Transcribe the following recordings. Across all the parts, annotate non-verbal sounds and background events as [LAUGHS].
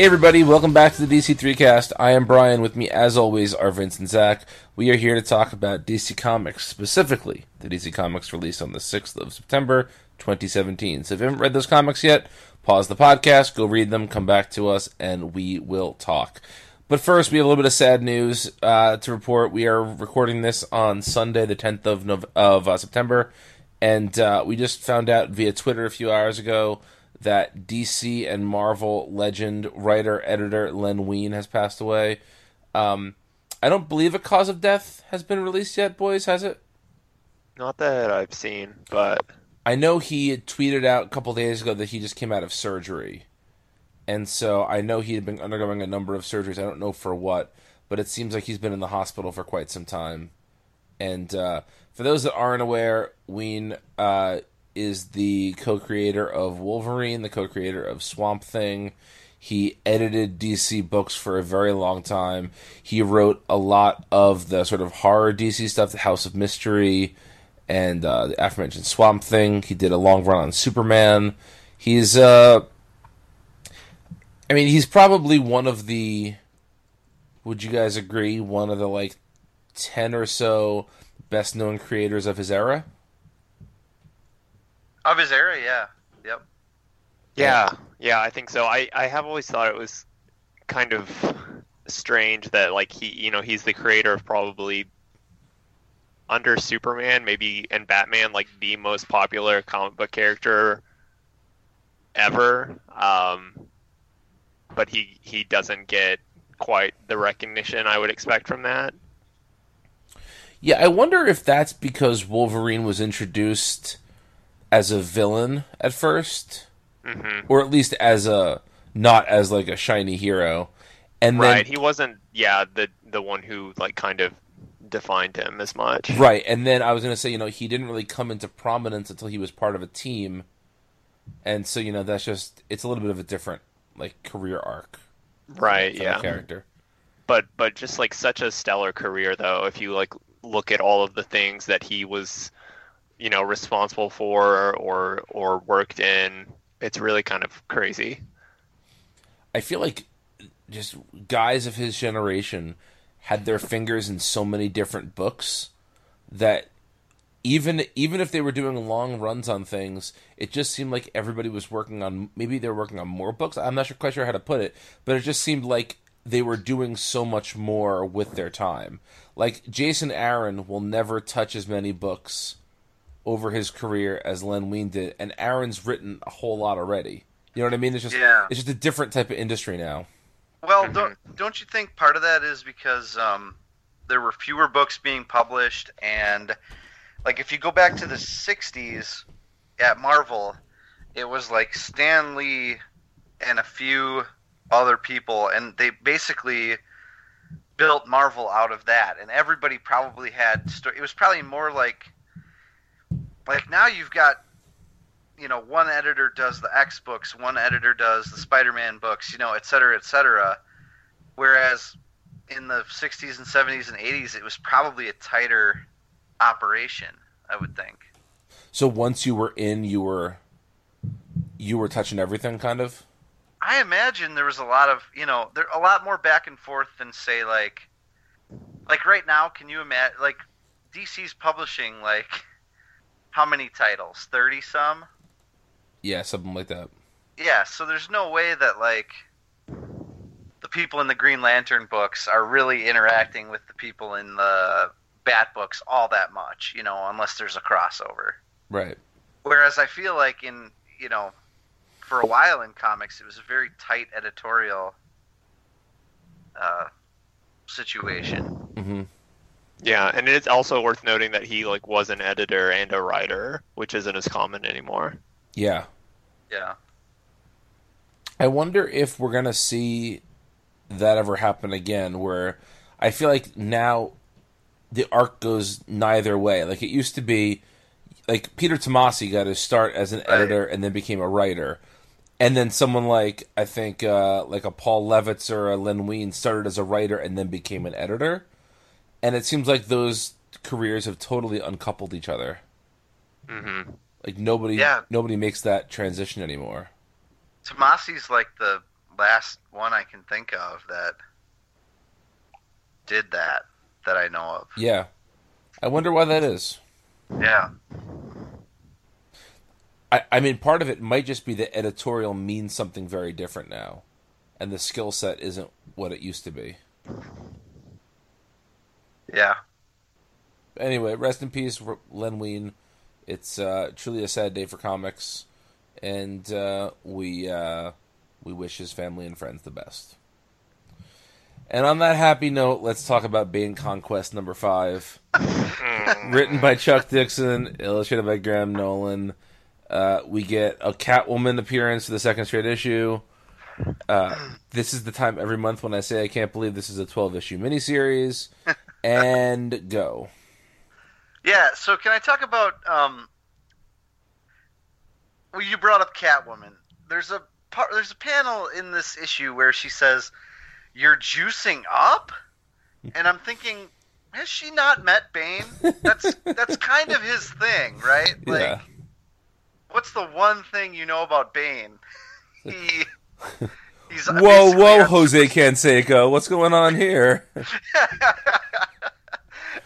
Hey everybody, welcome back to the DC3cast. I am Brian. With me, as always, are Vince and Zach. We are here to talk about DC Comics, specifically the DC Comics released on the 6th of September, 2017. So if you haven't read those comics yet, pause the podcast, go read them, come back to us, and we will talk. But first, we have a little bit of sad news uh, to report. We are recording this on Sunday, the 10th of, of uh, September, and uh, we just found out via Twitter a few hours ago that DC and Marvel legend writer editor Len Wein has passed away. Um, I don't believe a cause of death has been released yet, boys. Has it? Not that I've seen, but I know he had tweeted out a couple days ago that he just came out of surgery, and so I know he had been undergoing a number of surgeries. I don't know for what, but it seems like he's been in the hospital for quite some time. And uh, for those that aren't aware, Wein uh, is the co-creator of Wolverine, the co-creator of Swamp Thing. He edited DC books for a very long time. He wrote a lot of the sort of horror DC stuff, the House of Mystery, and uh, the aforementioned Swamp Thing. He did a long run on Superman. He's, uh, I mean, he's probably one of the. Would you guys agree? One of the like ten or so best known creators of his era. Of his era, yeah. Yep. yeah, yeah, I think so. I I have always thought it was kind of strange that like he, you know, he's the creator of probably under Superman, maybe and Batman, like the most popular comic book character ever. Um, but he he doesn't get quite the recognition I would expect from that. Yeah, I wonder if that's because Wolverine was introduced as a villain at 1st hmm or at least as a not as like a shiny hero, and then Right, he wasn't. Yeah, the the one who like kind of defined him as much. Right, and then I was gonna say, you know, he didn't really come into prominence until he was part of a team, and so you know that's just it's a little bit of a different like career arc Right. Yeah. character. But but just like such a stellar career though. If you like look at all of the things that he was, you know, responsible for or or worked in, it's really kind of crazy. I feel like just guys of his generation had their fingers in so many different books that even even if they were doing long runs on things, it just seemed like everybody was working on maybe they were working on more books. I'm not sure, quite sure how to put it, but it just seemed like they were doing so much more with their time. Like Jason Aaron will never touch as many books over his career as Len Wein did, and Aaron's written a whole lot already. You know what I mean? It's just Yeah. it's just a different type of industry now. Well, Mhm. don't don't you think part of that is because um, there were fewer books being published, and like if you go back to the '60s at Marvel, it was like Stan Lee and a few other people, and they basically built Marvel out of that, and everybody probably had. Sto- it was probably more like like now you've got you know one editor does the X books, one editor does the Spider-Man books, you know, et cetera, et cetera. Whereas in the 60s and 70s and 80s, it was probably a tighter operation, I would think. So once you were in, you were you were touching everything, kind of. I imagine there was a lot of, you know, there a lot more back and forth than say like, like right now. Can you imagine like DC's publishing like how many titles? Thirty some. Yeah, something like that. Yeah, so there's no way that like the people in the Green Lantern books are really interacting with the people in the Bat books all that much, you know, unless there's a crossover. Right. Whereas I feel like in, you know, for a while in comics it was a very tight editorial uh situation. Yeah, and it's also worth noting that he like was an editor and a writer, which isn't as common anymore. Yeah. Yeah. I wonder if we're gonna see that ever happen again. Where I feel like now the arc goes neither way. Like it used to be, like Peter Tomasi got his start as an Right. editor and then became a writer, and then someone like I think uh, like a Paul Levitz or a Len Wein started as a writer and then became an editor. And it seems like those careers have totally uncoupled each other. hmm Like nobody, Yeah. nobody makes that transition anymore. Tomasi's like the last one I can think of that did that that I know of. Yeah, I wonder why that is. Yeah. I, I mean, part of it might just be that editorial means something very different now, and the skill set isn't what it used to be. Yeah. Anyway, rest in peace, Len Wein. It's uh, truly a sad day for comics, and uh, we uh, we wish his family and friends the best. And on that happy note, let's talk about Bane Conquest number five, [LAUGHS] written by Chuck Dixon, illustrated by Graham Nolan. Uh, we get a Catwoman appearance for the second straight issue. Uh, this is the time every month when I say I can't believe this is a 12 issue miniseries. [LAUGHS] and go. Yeah, so can I talk about um well you brought up Catwoman. There's a part there's a panel in this issue where she says you're juicing up? And I'm thinking has she not met Bane? That's that's kind of his thing, right? [LAUGHS] Like Yeah. what's the one thing you know about Bane? [LAUGHS] He he's Whoa, whoa, Jose Canseco. What's going on here? [LAUGHS]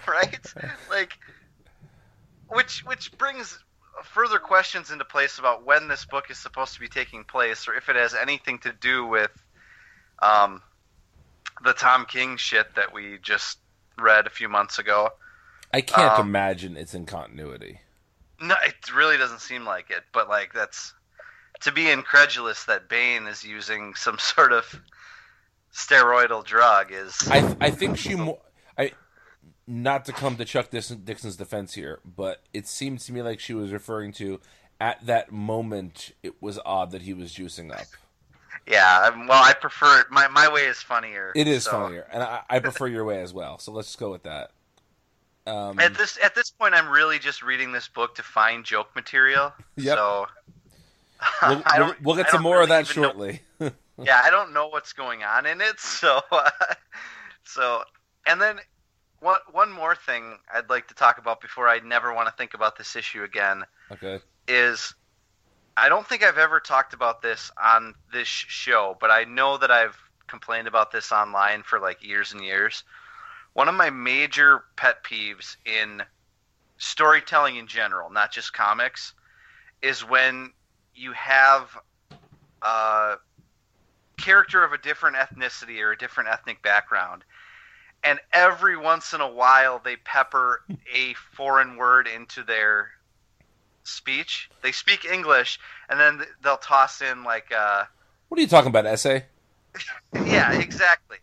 right? Like, which which brings further questions into place about when this book is supposed to be taking place, or if it has anything to do with um, the Tom King shit that we just read a few months ago. I can't Um, imagine it's in continuity. No, it really doesn't seem like it, but like that's to be incredulous that Bane is using some [LAUGHS] sort of steroidal drug is I I think she mo- I not to come to Chuck Dixon, Dixon's defense here, but it seemed to me like she was referring to at that moment it was odd that he was juicing up. yeah. Well, I prefer it. My my way is funnier. It is so- funnier, and I, I prefer your way as well. So let's just go with that. Um, At this at this point, I'm really just reading this book to find joke material. Yep. So [LAUGHS] we'll, we'll, get some more of that even know- shortly. [LAUGHS] yeah, I don't know what's going on in it. [LAUGHS] So uh, so and then one one more thing I'd like to talk about before I never want to think about this issue again okay. is I don't think I've ever talked about this on this show, but I know that I've complained about this online for like years and years. One of my major pet peeves in storytelling in general, not just comics, is when you have a character of a different ethnicity or a different ethnic background, and every once in a while they pepper a foreign word into their speech. They speak English, and then they'll toss in like, uh, What are you talking about, essay? [LAUGHS] yeah, exactly.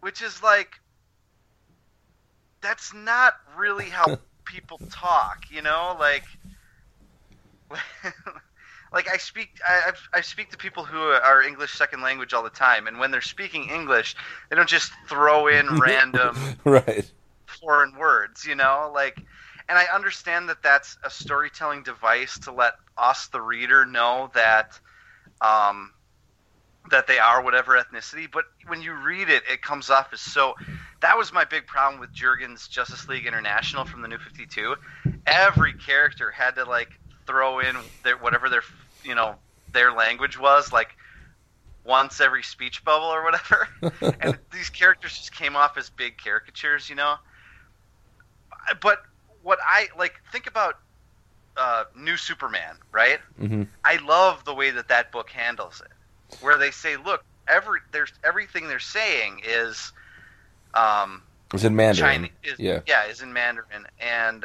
Which is like, that's not really how [LAUGHS] people talk, you know? Like, [LAUGHS] like I speak, I, I speak to people who are English second language all the time, and when they're speaking English, they don't just throw in [LAUGHS] random right. foreign words, you know, like, and I understand that that's a storytelling device to let us, the reader, know that, um, that they are whatever ethnicity. But when you read it, it comes off as so. That was my big problem with Jurgens' Justice League International from the New Fifty Two. Every character had to like throw in their whatever their you know their language was like once every speech bubble or whatever [LAUGHS] and these characters just came off as big caricatures, you know. But what I like think about uh, New Superman, right? hmm I love the way that that book handles it, where they say, "Look, every there's everything they're saying is um, It's in Mandarin. Chinese, is, yeah. yeah, is in Mandarin, and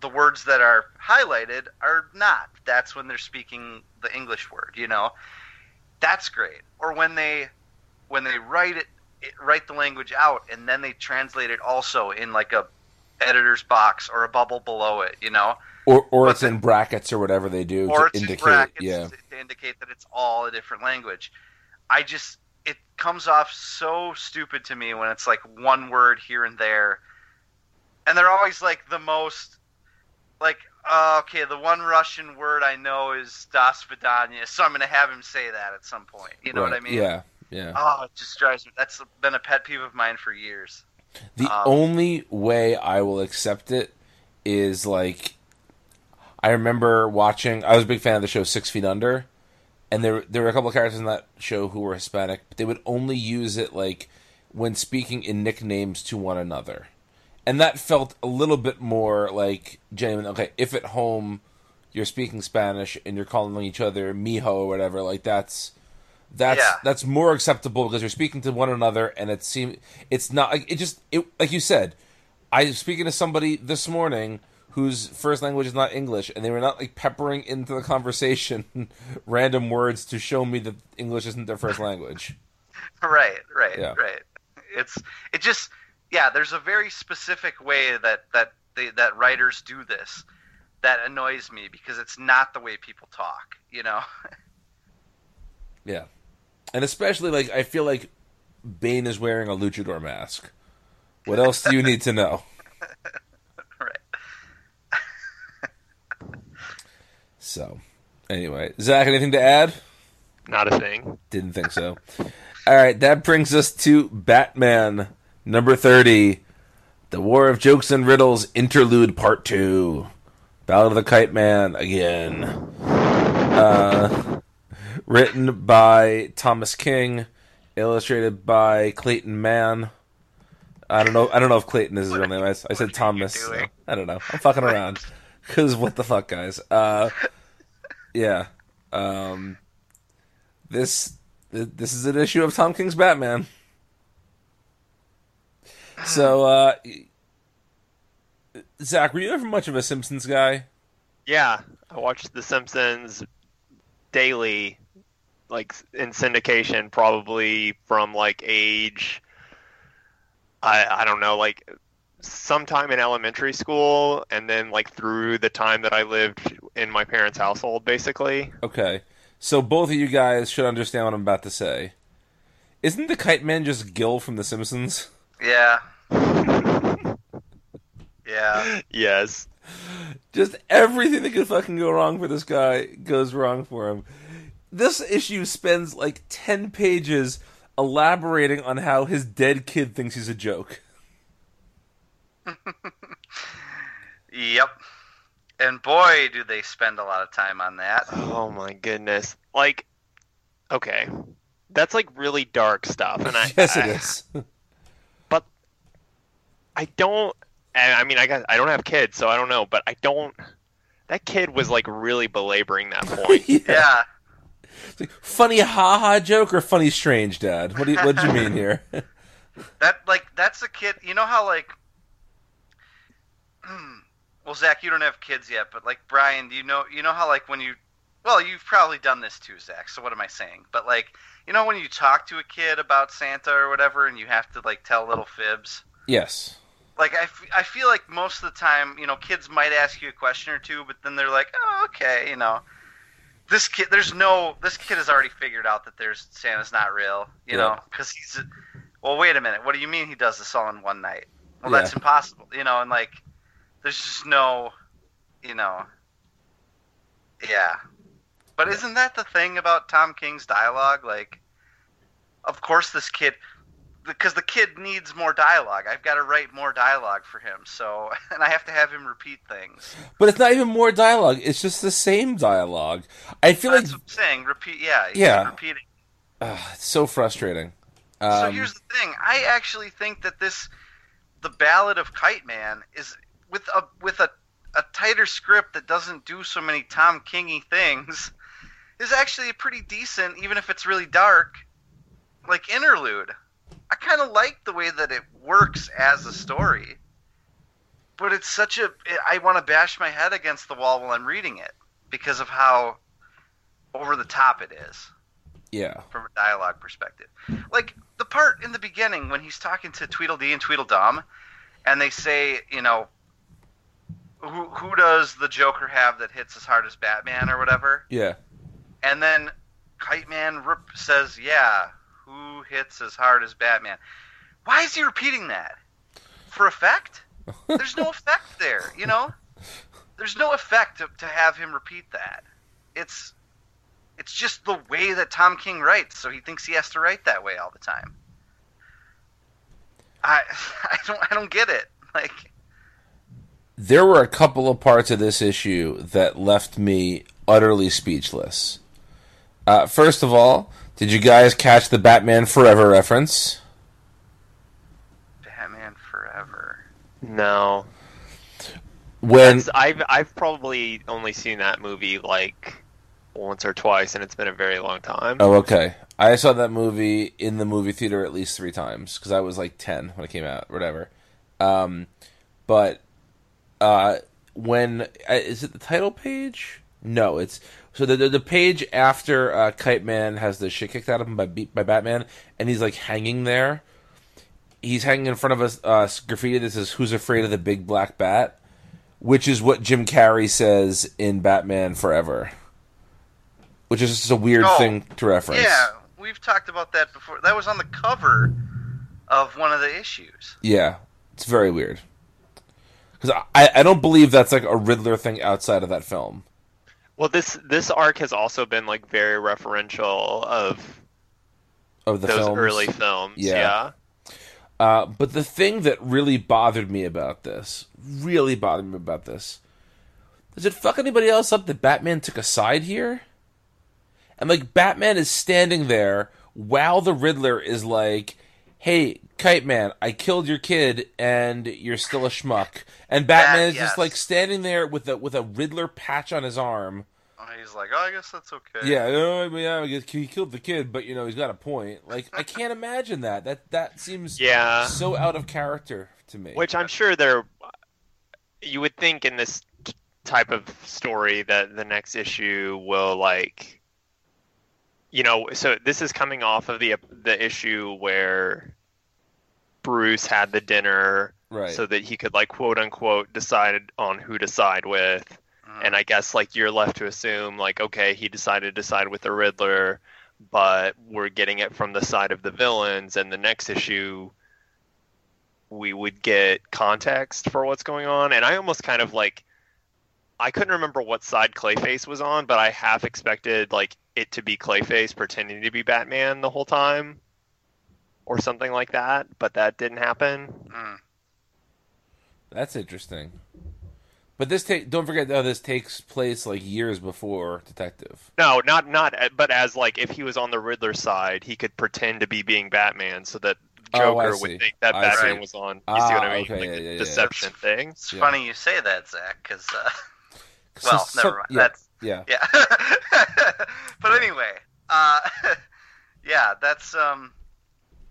the words that are highlighted are not. That's when they're speaking the English word, you know. That's great. Or when they when they write it, it write the language out and then they translate it also in like a editor's box or a bubble below it, you know. Or or But it's in brackets or whatever they do Or to it's indicate. brackets yeah. to indicate that it's all a different language. I just it comes off so stupid to me when it's like one word here and there. And they're always like the most like uh, okay, the one Russian word I know is Das Vidanya, so I'm going to have him say that at some point. You know what I mean? Yeah. Yeah. Oh, it just drives me. That's been a pet peeve of mine for years. The Um, only way I will accept it is like I remember watching. I was a big fan of the show Six Feet Under, and there there were a couple of characters in that show who were Hispanic, but they would only use it like when speaking in nicknames to one another, and that felt a little bit more like genuine. Okay, if at home you're speaking Spanish and you're calling each other mijo or whatever, like that's that's Yeah. that's more acceptable because you're speaking to one another and it seems it's not like it just it like you said i was speaking to somebody this morning whose first language is not english and they were not like peppering into the conversation [LAUGHS] random words to show me that english isn't their first language [LAUGHS] Right, right, Yeah. right. It's it just yeah. There's a very specific way that that they, that writers do this that annoys me because it's not the way people talk. You know. [LAUGHS] yeah and especially like i feel like bane is wearing a luchador mask what else do you need to know [LAUGHS] right. [LAUGHS] so anyway zach anything to add Not a thing. Didn't think so. All right, that brings us to Batman number 30, The War of Jokes and Riddles Interlude Part 2. Ballad of the Kite Man again. Uh, written by Thomas King, illustrated by Clayton Mann. I don't know. I don't know if Clayton is his real name. I, I said Thomas. so? I don't know. I'm fucking around. [LAUGHS] Cause what the fuck, guys? Uh, yeah. Um, this this is an issue of Tom King's Batman. So, uh, Zach, were you ever much of a Simpsons guy? Yeah, I watched The Simpsons daily, like in syndication, probably from like age, I I don't know, like sometime in elementary school, and then like through the time that I lived in my parents' household, basically. Okay, so both of you guys should understand what I'm about to say. Isn't the Kite Man just Gil from The Simpsons? [LAUGHS] Yeah. [LAUGHS] yeah. Yes. Just everything that could fucking go wrong for this guy goes wrong for him. This issue spends like 10 pages elaborating on how his dead kid thinks he's a joke. [LAUGHS] Yep. And boy, do they spend a lot of time on that. Oh my goodness. Like, okay, that's like really dark stuff, and I [LAUGHS] yes, it I- is. But I don't. and I mean, I got I don't have kids, so I don't know. But I don't. That kid was like really belaboring that [LAUGHS] point. yeah. Yeah. It's like, funny haha joke or funny strange, Dad? What do you, what do you mean here? [LAUGHS] That like that's a kid. You know how like, [CLEARS THROAT] well, Zach, you don't have kids yet, but like Brian, do you know you know how like when you, well, you've probably done this too, Zach. So what am I saying? But like, you know when you talk to a kid about Santa or whatever, and you have to like tell little fibs. yes. Like I, f- I feel like most of the time, you know, kids might ask you a question or two, but then they're like, oh, okay, you know. This kid, there's no, this kid has already figured out that there's Santa's not real, you Yeah. know, because he's, well, wait a minute, what do you mean he does this all in one night? Well, Yeah. that's impossible, you know, and like, there's just no, you know, yeah. But isn't that the thing about Tom King's dialogue? Like, of course, this kid, because the kid needs more dialogue. I've got to write more dialogue for him. So, [LAUGHS] and I have to have him repeat things. But it's not even more dialogue. It's just the same dialogue. I feel like That's what I'm saying. Repeat, yeah, Yeah. repeating. ugh, it's so frustrating. so Um, here's the thing. I actually think that this, the Ballad of Kite Man, is with a with a a tighter script that doesn't do so many Tom Kingy things, [LAUGHS] is actually a pretty decent, even if it's really dark, like interlude. I kind of like the way that it works as a story, but it's such a. I want to bash my head against the wall while I'm reading it because of how over the top it is yeah. from a dialogue perspective. Like the part in the beginning when he's talking to Tweedledee and Tweedledum, and they say, you know, who who does the Joker have that hits as hard as Batman or whatever? Yeah. And then Kite Man rip, says, yeah, who hits as hard as Batman? Why is he repeating that? For effect? There's no effect there, you know? There's no effect to, to have him repeat that. It's it's just the way that Tom King writes, so he thinks he has to write that way all the time. I [LAUGHS] I don't I don't get it. Like there were a couple of parts of this issue that left me utterly speechless. Uh, first of all, did you guys catch the Batman Forever reference? Batman Forever. No, When That's- I've I've probably only seen that movie like once or twice, and it's been a very long time. oh okay, I saw that movie in the movie theater at least three times because I was like ten when it came out, whatever. Um, but uh, when uh, is it the title page? No, it's so the the, the page after uh, Kite Man has the shit kicked out of him by by Batman, and he's like hanging there. He's hanging in front of a uh, graffiti that says "Who's afraid of the big black bat," which is what Jim Carrey says in Batman Forever, which is just a weird Oh, thing to reference. Yeah, we've talked about that before. That was on the cover of one of the issues. Yeah, it's very weird. Because I, I don't believe that's like a Riddler thing outside of that film. Well, this this arc has also been like very referential of Of the those films. early films. Yeah. Yeah. Uh, but the thing that really bothered me about this, really bothered me about this, does it fuck anybody else up that Batman took a side here? And like Batman is standing there while the Riddler is like, "Hey, Kite Man, I killed your kid, and you're still a schmuck." And Batman That- is just like standing there with a with a Riddler patch on his arm. Oh, he's like, oh, I guess that's okay. Yeah, no, I yeah, guess he killed the kid, but you know he's got a point. Like I can't [LAUGHS] imagine that. That that seems Yeah. so out of character to me. Which I'm sure there, you would think in this type of story that the next issue will like, you know, so this is coming off of the the issue where Bruce had the dinner right? so that he could like quote unquote decide on who to side with. Mhm. And I guess like you're left to assume like okay he decided to side with the Riddler, but we're getting it from the side of the villains. And the next issue, we would get context for what's going on. And I almost kind of like I couldn't remember what side Clayface was on, but I half expected like it to be Clayface pretending to be Batman the whole time. Or something like that, but that didn't happen. Mm. That's interesting. But this take don't forget though this takes place like years before Detective. No, not not. But as like if he was on the Riddler side, he could pretend to be being Batman, so that Oh, Joker see. would think that I Batman see. was on. You Ah, see what I mean? okay, like yeah, the yeah, yeah. deception thing. It's Yeah. funny you say that, Zach, because uh, [LAUGHS] well, so- never mind. yeah, That's yeah. yeah. [LAUGHS] but anyway, uh, [LAUGHS] yeah, that's um,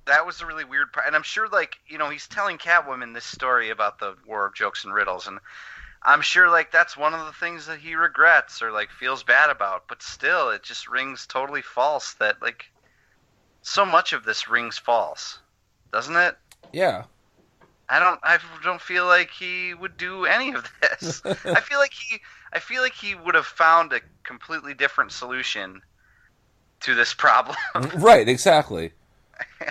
that was a really weird part, and I'm sure like you know he's telling Catwoman this story about the War of Jokes and Riddles, and I'm sure like that's one of the things that he regrets or like feels bad about, but still, it just rings totally false that like so much of this rings false, doesn't it? Yeah. I don't. I don't feel like he would do any of this. [LAUGHS] I feel like he. I feel like he would have found a completely different solution to this problem. [LAUGHS] right, exactly.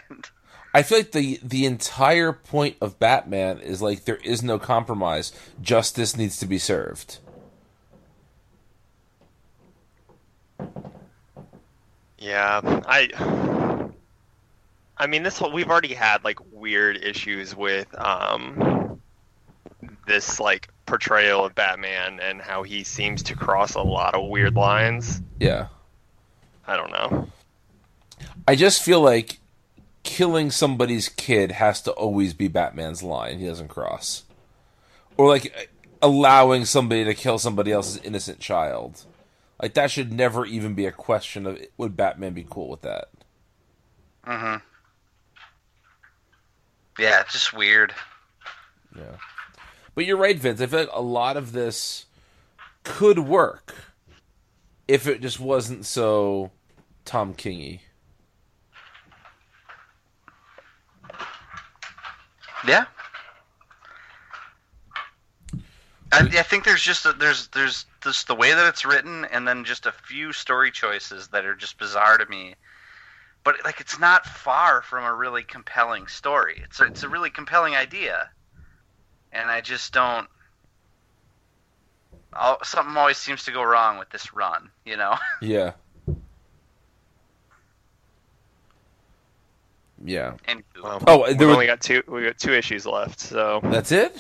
And I feel like the the entire point of Batman is like there is no compromise. Justice needs to be served. Yeah, I. I mean, this whole we've already had like weird issues with um this like portrayal of Batman and how he seems to cross a lot of weird lines. Yeah. I don't know. I just feel like killing somebody's kid has to always be Batman's line. He doesn't cross. Or like allowing somebody to kill somebody else's innocent child. Like that should never even be a question of would Batman be cool with that. hmm yeah, it's just weird. Yeah. But you're right, Vince. I feel like a lot of this could work if it just wasn't so Tom Kingy. Yeah. I, I think there's just a, there's there's just the way that it's written, and then just a few story choices that are just bizarre to me. But like, it's not far from a really compelling story. It's a, it's a really compelling idea, and I just don't. i something always seems to go wrong with this run, you know. [LAUGHS] Yeah. Yeah. And Well, Oh, we there was- only got two. We got two issues left. So That's it.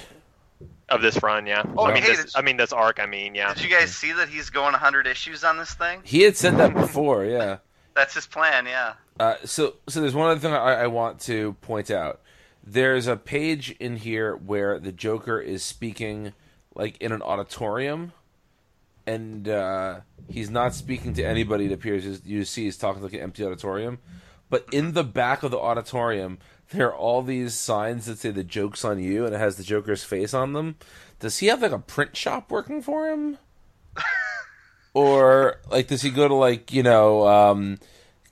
of this run, yeah. Oh, I mean, hey, this, did- I mean this arc. I mean, yeah. did you guys see that he's going 100 issues on this thing? He had said that before. Yeah. [LAUGHS] That's his plan. Yeah. Uh, so, so there's one other thing I, I want to point out. There's a page in here where the Joker is speaking, like in an auditorium, and uh, he's not speaking to anybody. It appears you see he's talking to like an empty auditorium, but in the back of the auditorium, there are all these signs that say "the joke's on you" and it has the Joker's face on them. Does he have like a print shop working for him? [LAUGHS] or like does he go to like you know um,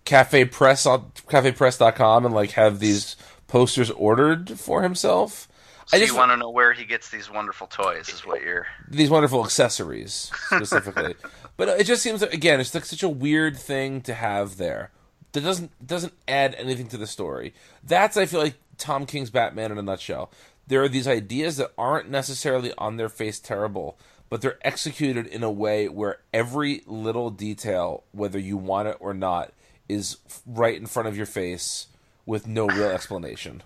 CafePress on cafepress.com and like have these posters ordered for himself So I just you want to know where he gets these wonderful toys? Is what you're. these wonderful accessories specifically [LAUGHS] but it just seems like, again it's like such a weird thing to have there that doesn't doesn't add anything to the story that's i feel like tom king's batman in a nutshell there are these ideas that aren't necessarily on their face terrible but they're executed in a way where every little detail whether you want it or not is right in front of your face with no real [SIGHS] explanation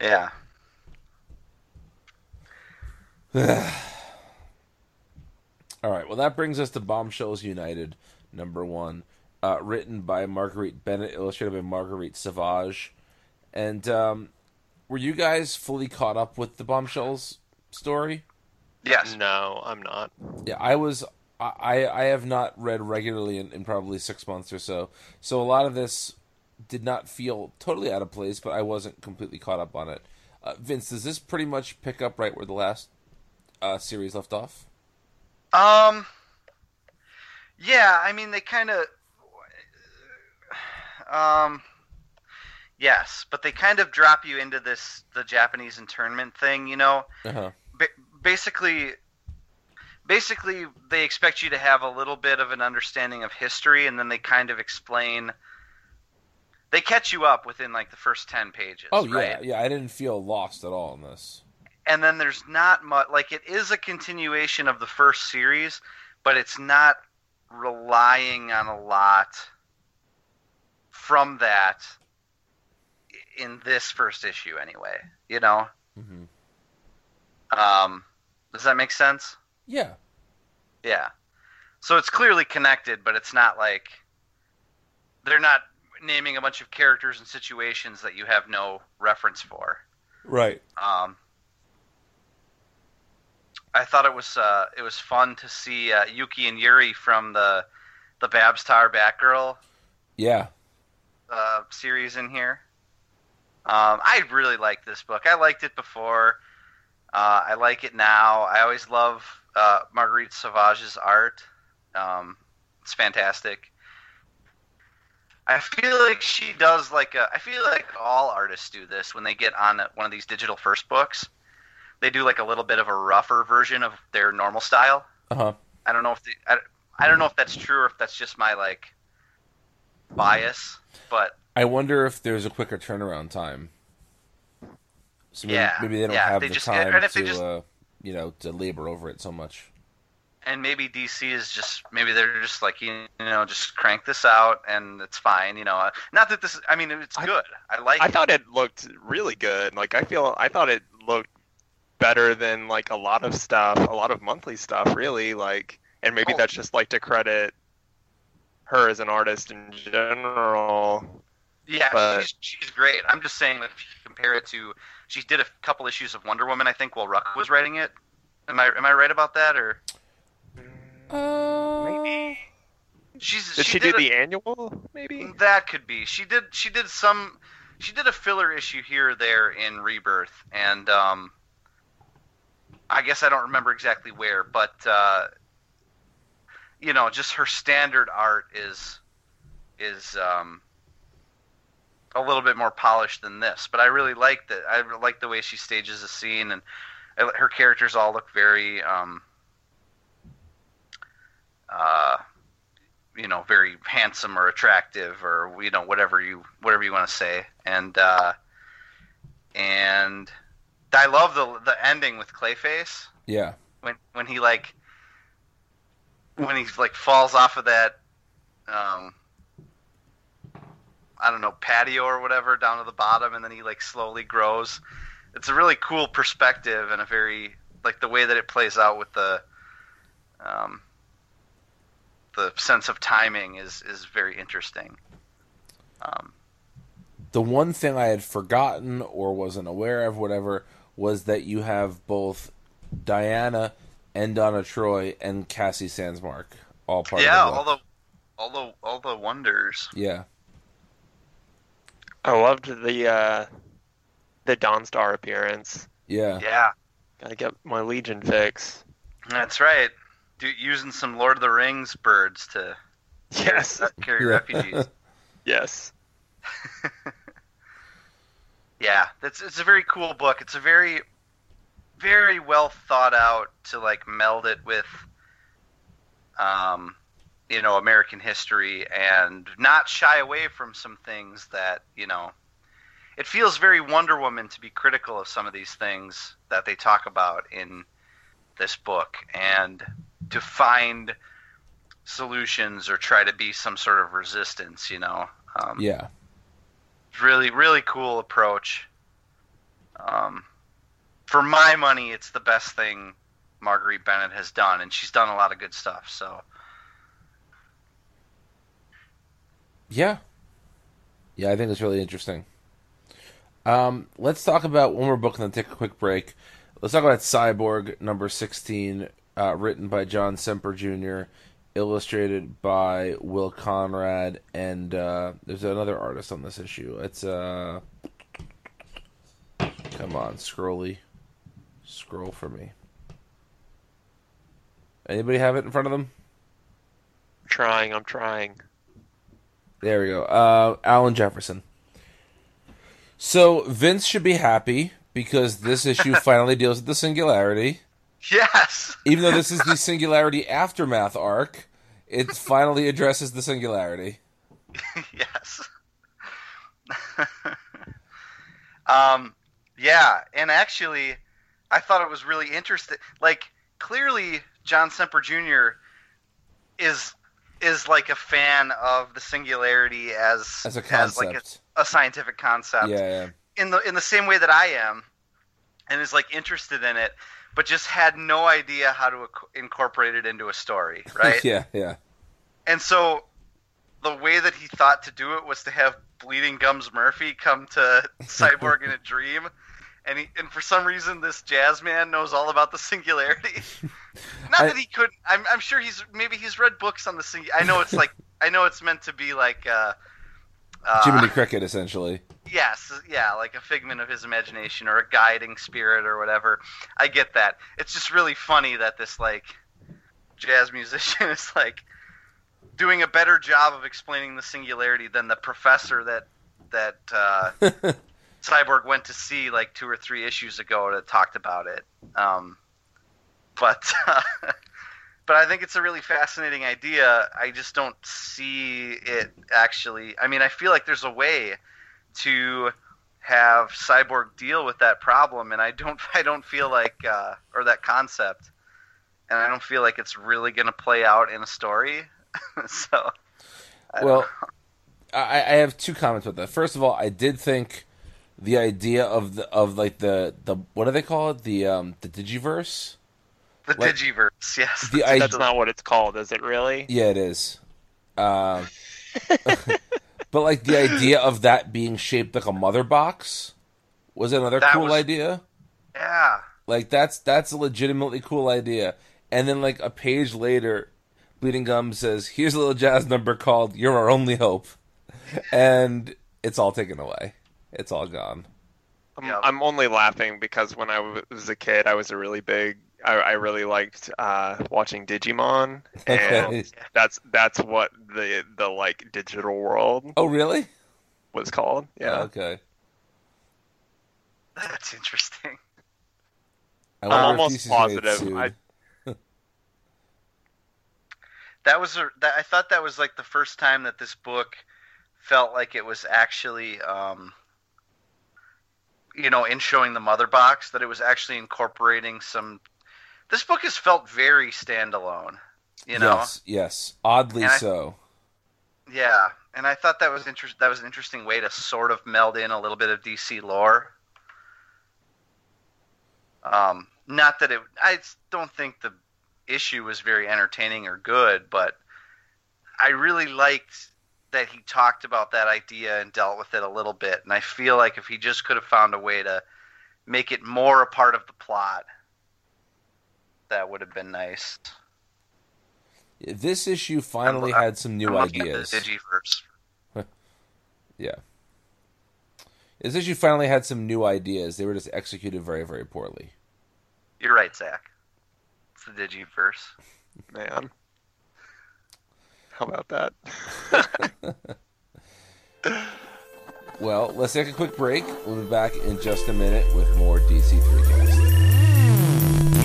Yeah. [SIGHS] All right. Well, that brings us to Bombshells United, number one, uh, written by Marguerite Bennett, illustrated by Marguerite Sauvage. And um, were you guys fully caught up with the Bombshells story? Yes. No, I'm not. Yeah, I was. I I have not read regularly in, in probably six months or so. So a lot of this did not feel totally out of place, but I wasn't completely caught up on it. Uh, Vince, does this pretty much pick up right where the last uh, series left off? Um. Yeah, I mean they kind of. Um. Yes, but they kind of drop you into this the Japanese internment thing, you know. Uh huh. Ba- basically, basically they expect you to have a little bit of an understanding of history, and then they kind of explain. They catch you up within like the first ten pages. Oh right? yeah, yeah. I didn't feel lost at all in this. and then there's not much like it is a continuation of the first series but it's not relying on a lot from that in this first issue anyway you know hmm um does that make sense Yeah. yeah so it's clearly connected but it's not like they're not naming a bunch of characters and situations that you have no reference for Right. Um, I thought it was uh, it was fun to see uh, Yuki and Yuri from the the Babs Tarr Batgirl Yeah. Uh, series in here. Um, I really like this book. I liked it before. Uh, I like it now. I always love uh, Marguerite Sauvage's art. Um, it's fantastic. I feel like she does like a. I feel like all artists do this when they get on one of these digital first books. They do like a little bit of a rougher version of their normal style. Uh huh. I don't know if the, I, I don't know if that's true or if that's just my like bias, but I wonder if there's a quicker turnaround time. So maybe, Yeah, maybe they don't yeah, have they the just- time and if to, they just- uh, you know, to labor over it so much. and maybe DC is just maybe they're just like you know just crank this out and it's fine you know not that this I mean it's I- good I like I it. thought it looked really good. Like I feel I thought it looked better than like a lot of stuff, a lot of monthly stuff, really. Like, and maybe Oh. that's just like to credit her as an artist in general. yeah but- she's, she's great I'm just saying that if you compare it to she did a couple issues of Wonder Woman I think while Rucka was writing it am I am I right about that or Uh, she's Did she, did do a- the annual? Maybe. That could be. She did. She did some. She did a filler issue here or there in Rebirth, and um, I guess I don't remember exactly where, but uh, you know, just her standard art is is um, a little bit more polished than this. But I really like that. I like the way she stages a scene, and her characters all look very. Um, uh, you know very handsome or attractive or you know whatever you whatever you want to say and uh and i love the the ending with clayface yeah. when when he like when he like falls off of that um I don't know patio or whatever down to the bottom, and then he like slowly grows. It's a really cool perspective and a very like the way that it plays out with the um, the sense of timing is is very interesting. Um, the one thing I had forgotten or wasn't aware of, whatever, was that you have both Diana and Donna Troy and Cassie Sandsmark all part yeah, of the all the all the all the wonders. Yeah. I loved the uh, the Dawnstar appearance. Yeah. Yeah, Gotta get my Legion fix. that's right. Do, using some Lord of the Rings birds to Yes. [LAUGHS] carry Yeah. refugees. [LAUGHS] Yes. [LAUGHS] yeah, that's it's a very cool book. It's a very very well thought out to like meld it with um you know American history and not shy away from some things that, you know, it feels very Wonder Woman to be critical of some of these things that they talk about in this book and to find solutions or try to be some sort of resistance, you know. Um, Yeah. really really cool approach um, for my money it's the best thing marguerite bennett has done and she's done a lot of good stuff so Yeah. Yeah, I think it's really interesting. Um, let's talk about one more book and then take a quick break. Let's talk about Cyborg number 16, uh, written by John Semper Jr., illustrated by Will Conrad, and uh, there's another artist on this issue. It's, uh, come on, Scrolly. Scroll for me. Anybody have it in front of them? trying. I'm trying. There we go. Uh, Alan Jefferson. So Vince should be happy because this issue [LAUGHS] finally deals with the singularity. yes Even though this is the singularity aftermath arc, it finally addresses the singularity. [LAUGHS] yes [LAUGHS] um yeah and actually i thought it was really interesting like clearly john semper jr is is like a fan of the singularity as As a concept like concept. a, a scientific concept yeah, yeah. in the in the same way that I am, and is like interested in it, but just had no idea how to inc- incorporate it into a story, [LAUGHS] right? yeah, yeah. And so the way that he thought to do it was to have Bleeding Gums Murphy come to [LAUGHS] Cyborg in a dream. And, he, and for some reason, this jazz man knows all about the singularity. [LAUGHS] Not I- that he couldn't. I'm, I'm sure he's maybe he's read books on the sing. I know it's like I know it's meant to be like uh, uh, Jiminy Cricket, essentially. Yes, yeah, like a figment of his imagination or a guiding spirit or whatever. I get that. It's just really funny that this like jazz musician [LAUGHS] is like doing a better job of explaining the singularity than the professor that that uh, [LAUGHS] Cyborg went to see like two or three issues ago that talked about it. Um, but uh, [LAUGHS] but I think it's a really fascinating idea. I just don't see it actually. I mean, I feel like there's a way to have Cyborg deal with that problem, and I don't. [LAUGHS] I don't feel like uh, or that concept, and I don't feel like it's really going to play out in a story. [LAUGHS] so, I Well, I have two comments about that. First of all, I did think the idea of the of like the the what do they call it the um the digiverse the what- Digiverse, yes. the the idea- That's not what it's called, is it really? Yeah, it is. Um, [LAUGHS] but like the idea of that being shaped like a mother box was another That cool was- idea. yeah. Like that's that's a legitimately cool idea. And then like a page later, Bleeding Gum says, "Here's a little jazz number called You're Our Only Hope," and it's all taken away. It's all gone. I'm, Yep. I'm only laughing because when I was a kid, I was a really big. I, I really liked uh, watching Digimon, [LAUGHS] and Okay. that's that's what the the like digital world Oh, really? was called. Yeah, Okay. That's interesting. I I'm almost DC's gonna get positive. I, [LAUGHS] that was a, that, I thought that was like the first time that this book felt like it was actually um, you know in showing the mother box that it was actually incorporating some this book has felt very standalone you know Yes, yes. Oddly And I- so. Yeah, and I thought that was interest. That was an interesting way to sort of meld in a little bit of DC lore. Um, not that it. I don't think the issue was very entertaining or good, but I really liked that he talked about that idea and dealt with it a little bit. And I feel like if he just could have found a way to make it more a part of the plot, that would have been nice. This issue finally I'm- had some new I'm looking at ideas. The Digiverse. [LAUGHS] Yeah. This issue finally had some new ideas. They were just executed very, very poorly. You're right, Zach. It's the Digiverse. Man. How about that? [LAUGHS] Well, let's take a quick break. We'll be back in just a minute with more DC3cast.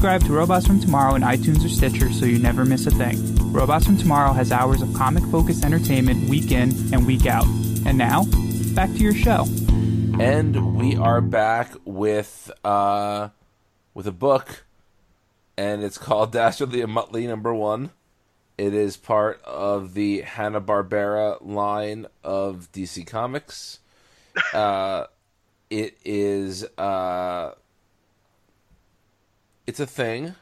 to Robots from Tomorrow in iTunes or Stitcher so you never miss a thing. Robots from Tomorrow has hours of comic focused entertainment week in and week out. And now, back to your show. And we are back with uh with a book and it's called [LAUGHS] Dastardly and Muttley number 1. It is part of the Hanna-Barbera line of DC Comics. [LAUGHS] Uh it is uh it's a thing.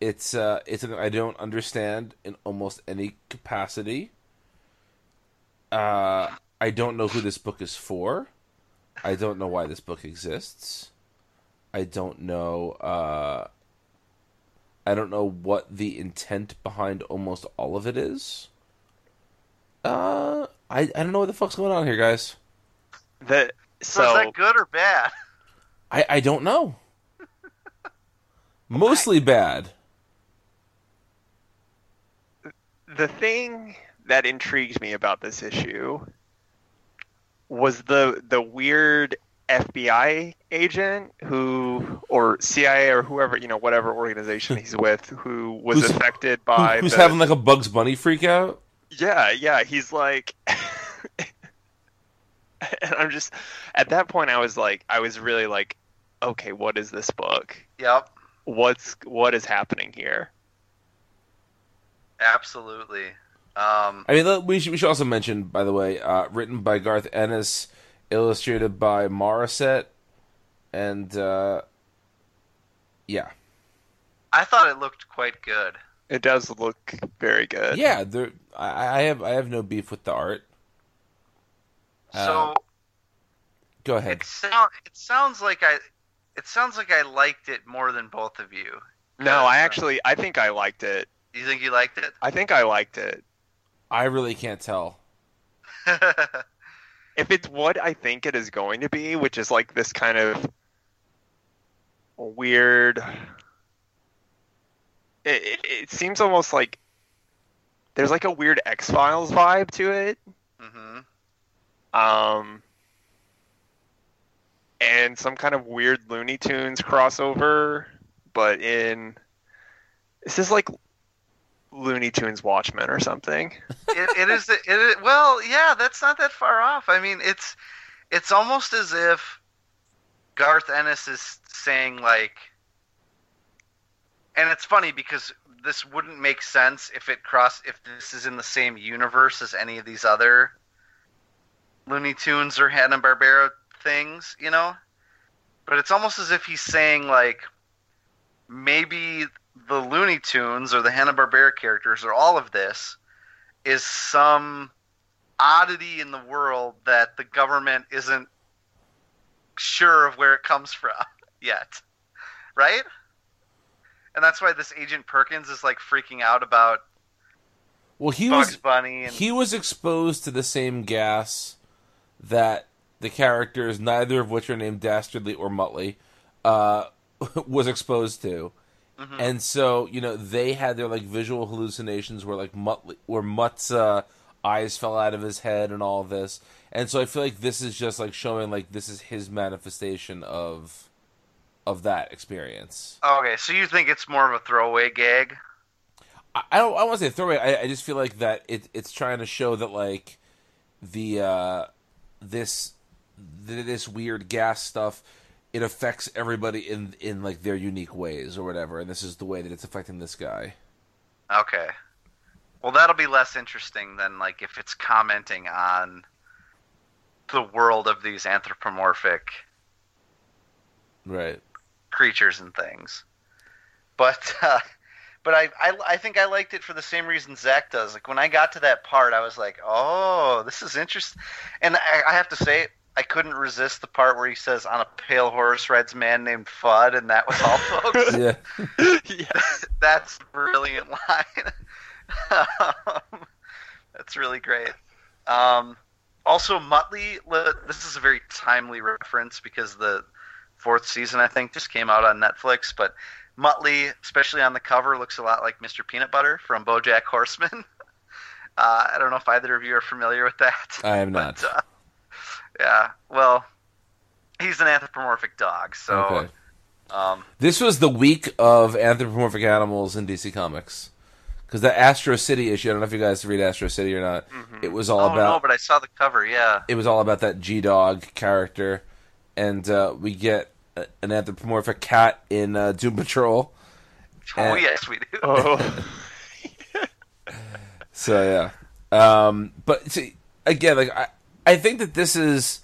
It's uh it's something I don't understand in almost any capacity. Uh I don't know who this book is for. I don't know why this book exists. I don't know uh I don't know what the intent behind almost all of it is. Uh I I don't know what the fuck's going on here, guys. That So, so is that good or bad? I I don't know. Mostly bad. the thing that intrigues me about this issue was the the weird FBI agent who or CIA or whoever you know whatever organization he's [LAUGHS] with who was Who's- affected Who- by who's the- having like a Bugs Bunny freak out? yeah yeah he's like [LAUGHS] and I'm just at that point I was like I was really like okay what is this book Yep, what's what is happening here absolutely. Um, I mean, we should, we should also mention, by the way, uh, written by Garth Ennis, illustrated by Mauricet, and uh, yeah, I thought it looked quite good. it does look very good yeah. There, I, I have I have no beef with the art. Uh, So Go ahead. it sound it sounds like I it sounds like I liked it more than both of you. no I Uh, actually I think I liked it You think you liked it? I think I liked it I really can't tell. [LAUGHS] if it's what I think it is going to be, which is like this kind of weird. It, it, it seems almost like there's like a weird X Files vibe to it, hmm um, and some kind of weird Looney Tunes crossover, but in this is like Looney Tunes Watchmen or something. [LAUGHS] it, it is. It is. Well, yeah, that's not that far off. I mean, it's it's almost as if Garth Ennis is saying like, and it's funny because this wouldn't make sense if it cross if this is in the same universe as any of these other Looney Tunes or Hanna Barbera things, you know. But it's almost as if he's saying like maybe the Looney Tunes or the Hanna Barbera characters or all of this is some oddity in the world that the government isn't sure of where it comes from [LAUGHS] yet. Right? And that's why this Agent Perkins is like freaking out about Well, he Bugs was Bunny and he was exposed to the same gas that the characters, neither of which are named Dastardly or Muttley, uh, [LAUGHS] was exposed to. Mhm. And so, you know, they had their like visual hallucinations where like Muttley, where Mutt's uh, eyes fell out of his head and all this. And so I feel like this is just like showing like this is his manifestation of of that experience. Okay, so you think it's more of a throwaway gag? I I don't I want to say throwaway. I, I just feel like that it it's trying to show that like the uh this th- this weird gas stuff it affects everybody in in like their unique ways or whatever and this is the way that it's affecting this guy. Okay. Well, that'll be less interesting than like if it's commenting on the world of these anthropomorphic Right. creatures and things. But [LAUGHS] uh, but I, I I think I liked it for the same reason Zach does. Like when I got to that part, I was like, oh, this is interesting. And I, I have to say, I couldn't resist the part where he says, "On a pale horse rides a man named Fudd," and that was all, [LAUGHS] folks. Yeah. yeah. [LAUGHS] That's a brilliant line. [LAUGHS] Um, That's really great. Um, also, Muttley. This is a very timely reference because the fourth season, I think, just came out on Netflix. But Muttley, especially on the cover, looks a lot like Mr. Peanut Butter from BoJack Horseman. Uh, I don't know if either of you are familiar with that. I am not. But, uh, yeah. Well, he's an anthropomorphic dog, so. Okay. Um, This was the week of anthropomorphic animals in DC Comics. Because the Astro City issue, I don't know if you guys read Astro City or not. It was all oh about no, but I saw the cover. Yeah. it was all about that G Dog character, and uh, we get a, an anthropomorphic cat in uh, Doom Patrol. Oh Uh, yes, we do. [LAUGHS] Oh. [LAUGHS] So yeah, um, but see, again, like I, I think that this is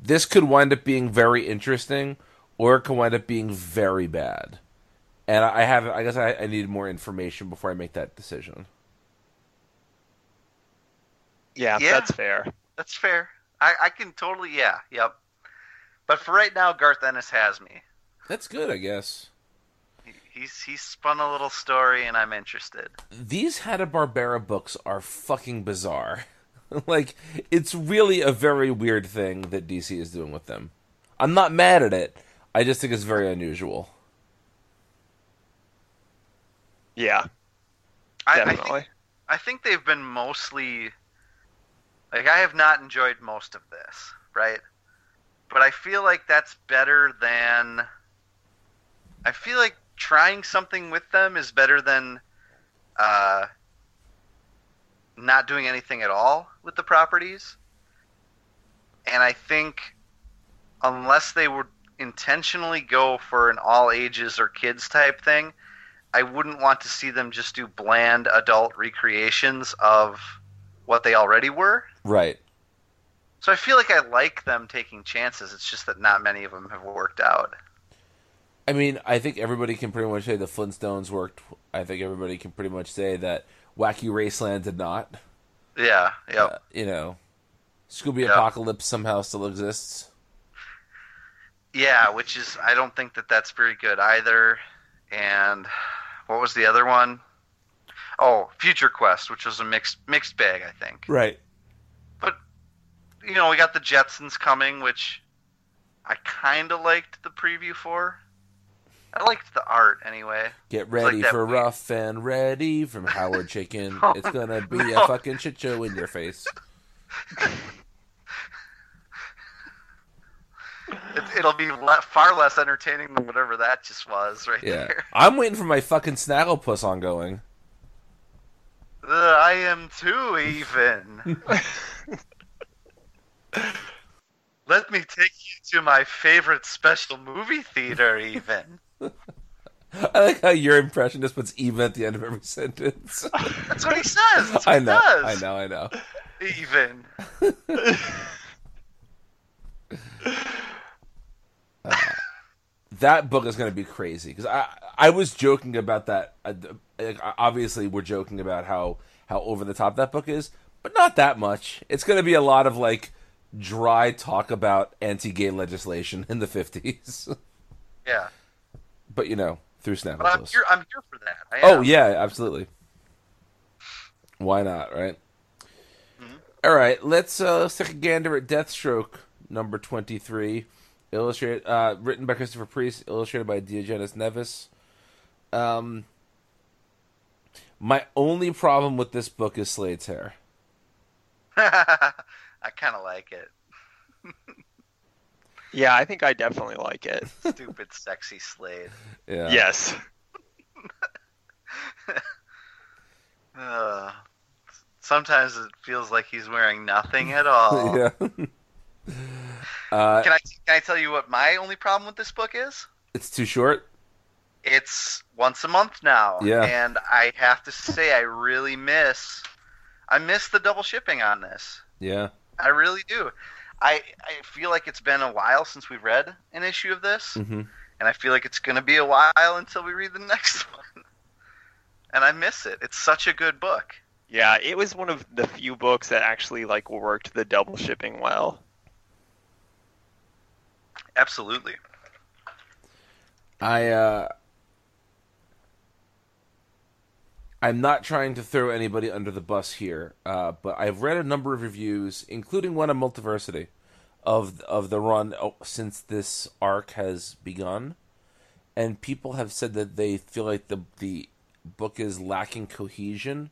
this could wind up being very interesting, or it could wind up being very bad. And I have, I guess, I, I need more information before I make that decision. yeah, Yeah. that's fair. That's fair. I, I can totally, yeah, yep. But for right now, Garth Ennis has me. That's good, I guess. He, he's he's spun a little story, and I'm interested. These Hanna Barbera books are fucking bizarre. [LAUGHS] [LAUGHS] like, it's really a very weird thing that DC is doing with them. I'm not mad at it. I just think it's very unusual. Yeah, I, I definitely. think I think they've been mostly like I have not enjoyed most of this, right? But I feel like that's better than I feel like trying something with them is better than uh not doing anything at all with the properties. And I think unless they would intentionally go for an all ages or kids type thing, I wouldn't want to see them just do bland adult recreations of what they already were. Right. So I feel like I like them taking chances. It's just that not many of them have worked out. I mean, I think everybody can pretty much say the Flintstones worked. I think everybody can pretty much say that Wacky Raceland did not. Yeah, yep. Uh, you know, Scooby Yeah. Apocalypse somehow still exists. yeah, which is I don't think that that's very good either. And what was the other one? Oh, Future Quest, which was a mixed mixed bag, I think. Right. But you know, we got the Jetsons coming, which I kind of liked the preview for. I liked the art anyway. Get was like ready for Ruff and Reddy from Howard Chaykin. [LAUGHS] No, it's gonna be no. a fucking shit show in your face. [LAUGHS] It, it'll be le- far less entertaining than whatever that just was right Yeah. there. [LAUGHS] I'm waiting for my fucking Snagglepuss ongoing. Uh, I am too, even. Let me take you to my favorite special movie theater, even. I like how your impression just puts even at the end of every [LAUGHS] sentence. That's what he says. That's what I he know, does. I know, I know. Even. [LAUGHS] [LAUGHS] that book is going to be crazy because I I was joking about that. Uh, like, obviously, we're joking about how how over the top that book is, but not that much. It's going to be a lot of like dry talk about anti-gay legislation in the fifties, Yeah. But you know through But I'm here, I'm here for that. Oh yeah, absolutely. Why not, right? Mm-hmm. All right, let's uh, let's take a gander at Deathstroke number twenty three, illustrated, uh, written by Christopher Priest, illustrated by Diogenes Neves. Um, my only problem with this book is Slade's hair. [LAUGHS] I kind of like it. [LAUGHS] Yeah, I think I definitely like it. [LAUGHS] Stupid, sexy Slade. Yeah. Yes. [LAUGHS] [LAUGHS] Uh, sometimes it feels like he's wearing nothing at all. yeah. uh, Can I can I tell you what my only problem with this book is? it's too short. It's once a month now, Yeah. and I have to say I really miss I miss the double shipping on this. Yeah. I really do. I I feel like it's been a while since we've read an issue of this, hmm and I feel like it's going to be a while until we read the [LAUGHS] next one. And I miss it. It's such a good book. Yeah, it was one of the few books that actually like worked the double shipping well. Absolutely. I uh I'm not trying to throw anybody under the bus here, uh, but I've read a number of reviews, including one on Multiversity, of of the run oh, since this arc has begun, and people have said that they feel like the the book is lacking cohesion,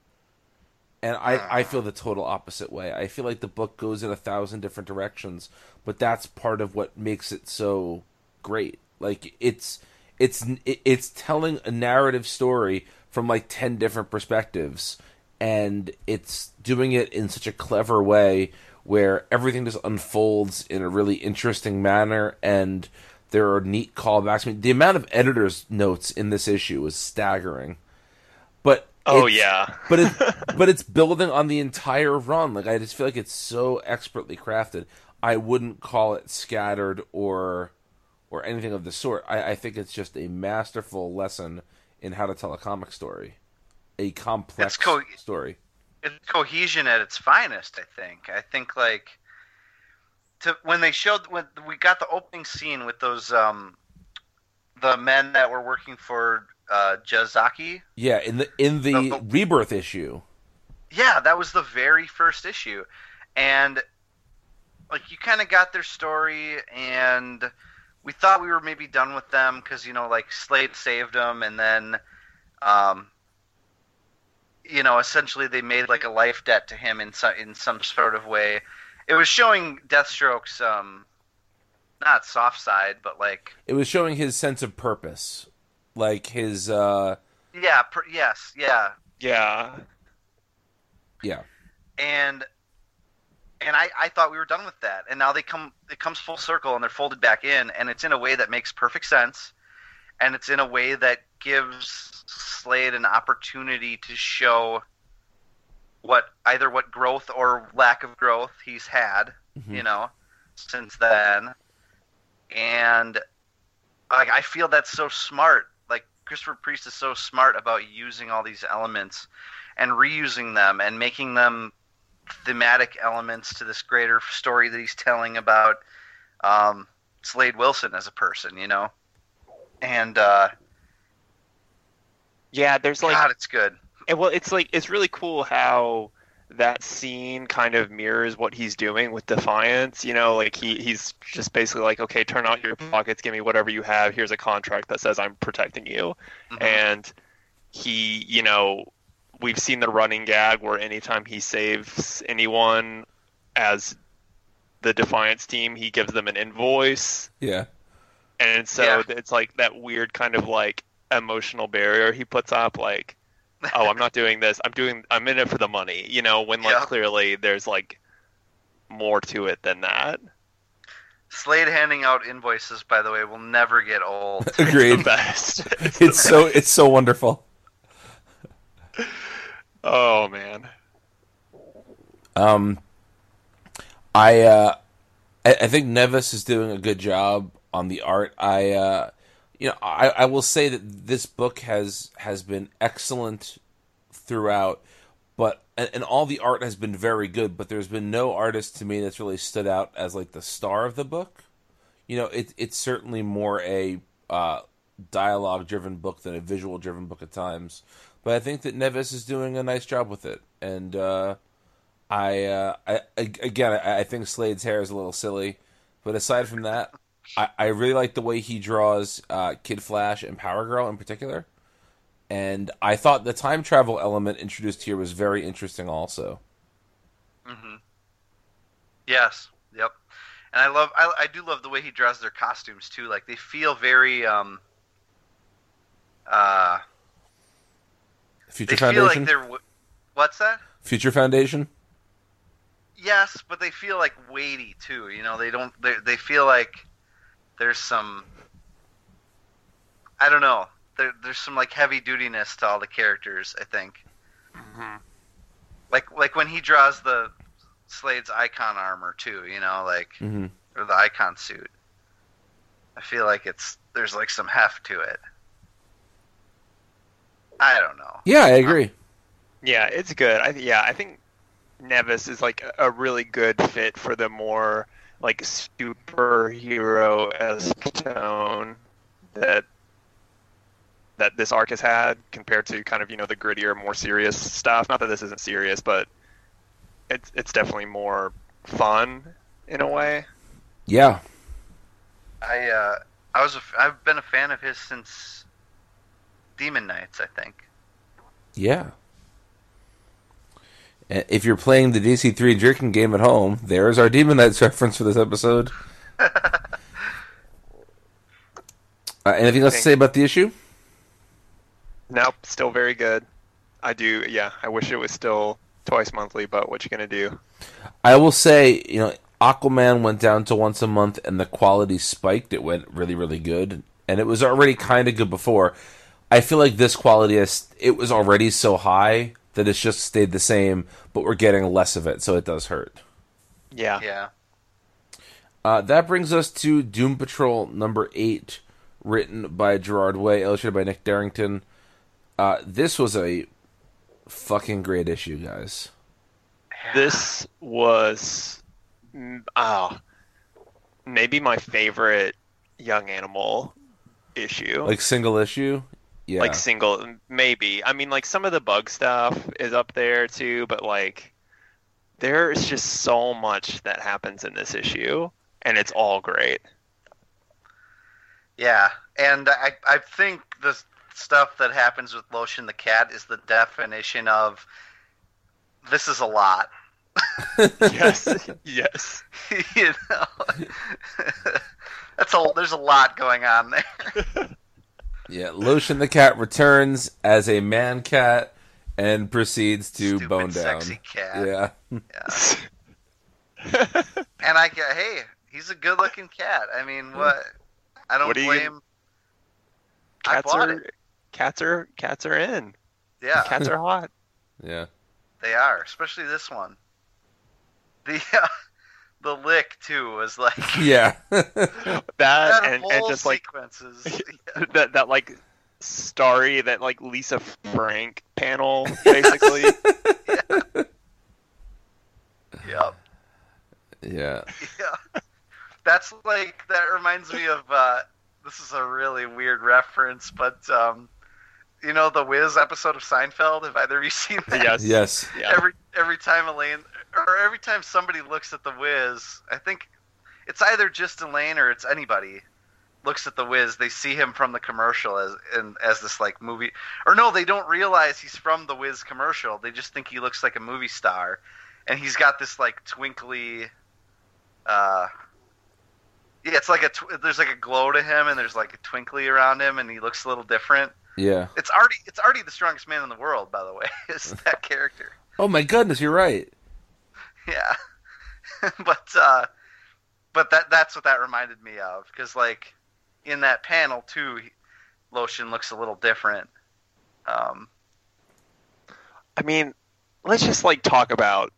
and I I feel the total opposite way. I feel like the book goes in a thousand different directions, but that's part of what makes it so great. Like it's it's it's telling a narrative story from like 10 different perspectives and it's doing it in such a clever way where everything just unfolds in a really interesting manner and there are neat callbacks. I mean, the amount of editors' notes in this issue is staggering. But Oh it's- yeah. [LAUGHS] but it but it's building on the entire run. Like I just feel like it's so expertly crafted. I wouldn't call it scattered or or anything of the sort. I, I think it's just a masterful lesson in how to tell a comic story, a complex co- story. It's cohesion at its finest. I think. I think like to when they showed when we got the opening scene with those um the men that were working for uh Jazaki. Yeah, in the in the oh. rebirth issue. Yeah, that was the very first issue, and like you kind of got their story, and we thought we were maybe done with them because you know like Slade saved them, and then, um, you know, essentially they made like a life debt to him in some in some sort of way. It was showing Deathstroke's um, not soft side, but like It was showing his sense of purpose, like his uh yeah, per, yes, yeah, Yeah. yeah. and and I, I thought we were done with that. And now they come it comes full circle and they're folded back in and it's in a way that makes perfect sense. And it's in a way that gives Slade an opportunity to show what either what growth or lack of growth he's had mm-hmm. you know since then. And like I feel that's so smart. Like Christopher Priest is so smart about using all these elements and reusing them and making them thematic elements to this greater story that he's telling about um, Slade Wilson as a person, you know. And uh, Yeah, there's like God, it's good. And well, it's like it's really cool how that scene kind of mirrors what he's doing with Defiance. You know, like he he's just basically like, okay, turn out your pockets, give me whatever you have. Here's a contract that says I'm protecting you, Mhm. and he, you know, we've seen the running gag where anytime he saves anyone as the Defiance team, he gives them an invoice. Yeah. And so Yeah. it's like that weird kind of like emotional barrier he puts up, like, [LAUGHS] oh, I'm not doing this. I'm doing. I'm in it for the money. You know, when like Yeah. clearly there's like more to it than that. Slade handing out invoices, by the way, will never get old. [LAUGHS] [LAUGHS] The Agreed. best. it's so it's so wonderful. Oh man. Um, I uh, I, I think Neves is doing a good job on the art. I uh, you know, I, I will say that this book has has been excellent throughout, but and, and all the art has been very good. But there's been no artist to me that's really stood out as like the star of the book. You know, it it's certainly more a uh, dialogue driven book than a visual driven book at times. But I think that Neves is doing a nice job with it, and uh, I, uh, I ag- again, I, I think Slade's hair is a little silly, but aside from that, I, I really like the way he draws uh, Kid Flash and Power Girl in particular, and I thought the time travel element introduced here was very interesting. Also, hmm Yes. Yep. And I love I, I do love the way he draws their costumes too. Like they feel very um uh Future they feel like Foundation. they're what's that? Future Foundation. Yes, but they feel like weighty too. You know, they don't they they feel like there's some I don't know. There, there's some like heavy dutiness to all the characters, I think. Like like when he draws the Slade's icon armor too, you know, like hmm or the icon suit. I feel like it's there's like some heft to it. I don't know. Yeah, I agree. Yeah, it's good. I yeah, I think Neves is like a really good fit for the more like superhero esque tone that that this arc has had compared to kind of you know the grittier, more serious stuff. Not that this isn't serious, but it's it's definitely more fun in a way. Yeah. I uh, I was a f- I've been a fan of his since Demon Knights, I think. Yeah. If you're playing the DC3 drinking game at home, there's our Demon Knights [LAUGHS] reference for this episode. [LAUGHS] Uh, anything else to say about the issue? Nope, still very good. I do. Yeah, I wish it was still twice monthly, but what you gonna do? I will say, you know, Aquaman went down to once a month and the quality spiked. It went really, really good. And it was already kind of good before. I feel like this quality is, it was already so high that it's just stayed the same, but we're getting less of it, so it does hurt. Yeah. Yeah. Uh, that brings us to Doom Patrol number eight, written by Gerard Way, illustrated by Nick Derington. Uh, this was a fucking great issue, guys. This was, oh, maybe my favorite Young Animal issue. Like single issue, yeah. like single maybe i mean like some of the bug stuff is up there too but like there's just so much that happens in this issue and it's all great Yeah, and I I think the stuff that happens with Lotion the cat is the definition of this is a lot. [LAUGHS] yes yes [LAUGHS] you know, [LAUGHS] that's a there's a lot going on there. Yeah, Lotion the cat returns as a man cat and proceeds to Stupid, bone down. sexy cat. Yeah. Yeah. And I get, hey, he's a good looking cat. I mean, what? I don't What are you blame. I cats bought are it. cats are cats are in Yeah, cats are hot Yeah. they are, especially this one. The uh, the lick too was like [LAUGHS] Yeah. [LAUGHS] that, that and, whole and just like sequences. [LAUGHS] that that like starry that like lisa frank panel basically yep. yeah. Yeah. That's like that reminds me of uh this is a really weird reference, but um you know the Wiz episode of Seinfeld? Have either of you seen that? yes Yes. yeah Every every time Elaine or every time somebody looks at the Wiz, I think it's either just Elaine or it's anybody looks at the Wiz, they see him from the commercial as in, as this like movie or no, they don't realize he's from the Wiz commercial. They just think he looks like a movie star. And he's got this like twinkly uh yeah, it's like a tw- there's like a glow to him, and there's like a twinkly around him, and he looks a little different. Yeah. It's already It's Artie, the strongest man in the world, by the way. [LAUGHS] Is that character? Oh my goodness, you're right. [LAUGHS] Yeah, [LAUGHS] but uh, but that that's what that reminded me of because like in that panel too, Lotion looks a little different. Um, I mean, let's just like talk about.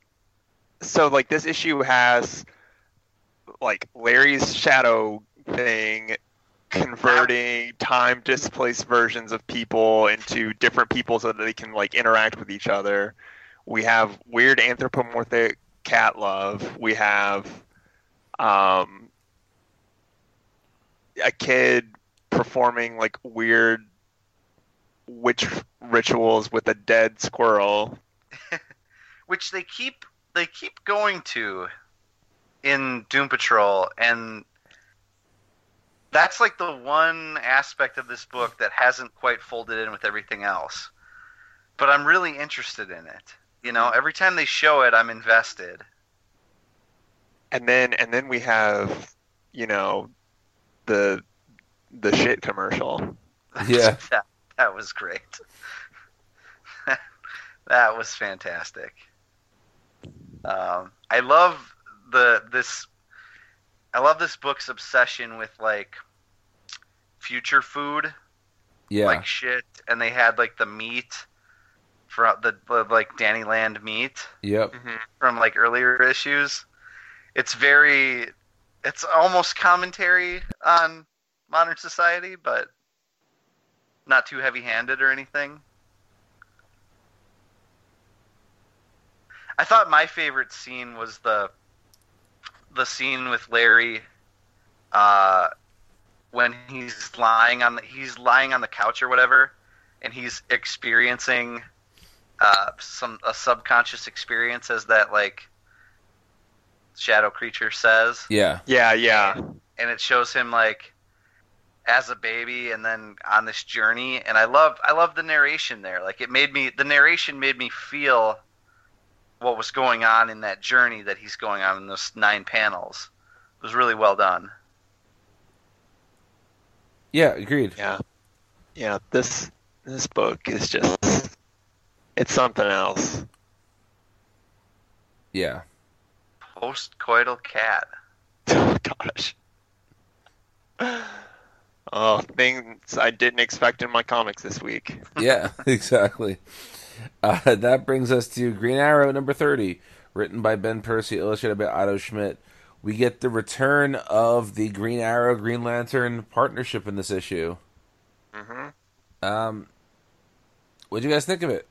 So like this issue has like Larry's shadow thing converting time displaced versions of people into different people so that they can like interact with each other. We have weird anthropomorphic cat love. We have um a kid performing like weird witch rituals with a dead squirrel. [LAUGHS] which they keep they keep going to in Doom Patrol, and that's like the one aspect of this book that hasn't quite folded in with everything else. But I'm really interested in it. You know, every time they show it, I'm invested. and then and then we have you know the the shit commercial. Yeah. [LAUGHS] that, that was great. [LAUGHS] that was fantastic. Um, I love the this. I love this book's obsession with like future food, Yeah. like shit, and they had like the meat from the, the like Danny Land meet. Yep. from like earlier issues. It's very, it's almost commentary on modern society, but not too heavy-handed or anything. I thought my favorite scene was the the scene with Larry uh, when he's lying on the he's lying on the couch or whatever, and he's experiencing uh, some a subconscious experience as that like shadow creature says, Yeah. Yeah, yeah. and it shows him like as a baby and then on this journey and i love i love the narration there like it made me the narration made me feel what was going on in that journey that he's going on in those nine panels it was really well done Yeah. Agreed. Yeah. Yeah, this this book is just it's something else. Yeah. post-coital cat Oh [LAUGHS] gosh. Oh, things I didn't expect in my comics this week. [LAUGHS] Yeah. [LAUGHS] exactly. Uh, that brings us to Green Arrow number thirty, written by Ben Percy, illustrated by Otto Schmidt. We get the return of the Green Arrow Green Lantern partnership in this issue. Mm-hmm. Um, what do you guys think of it?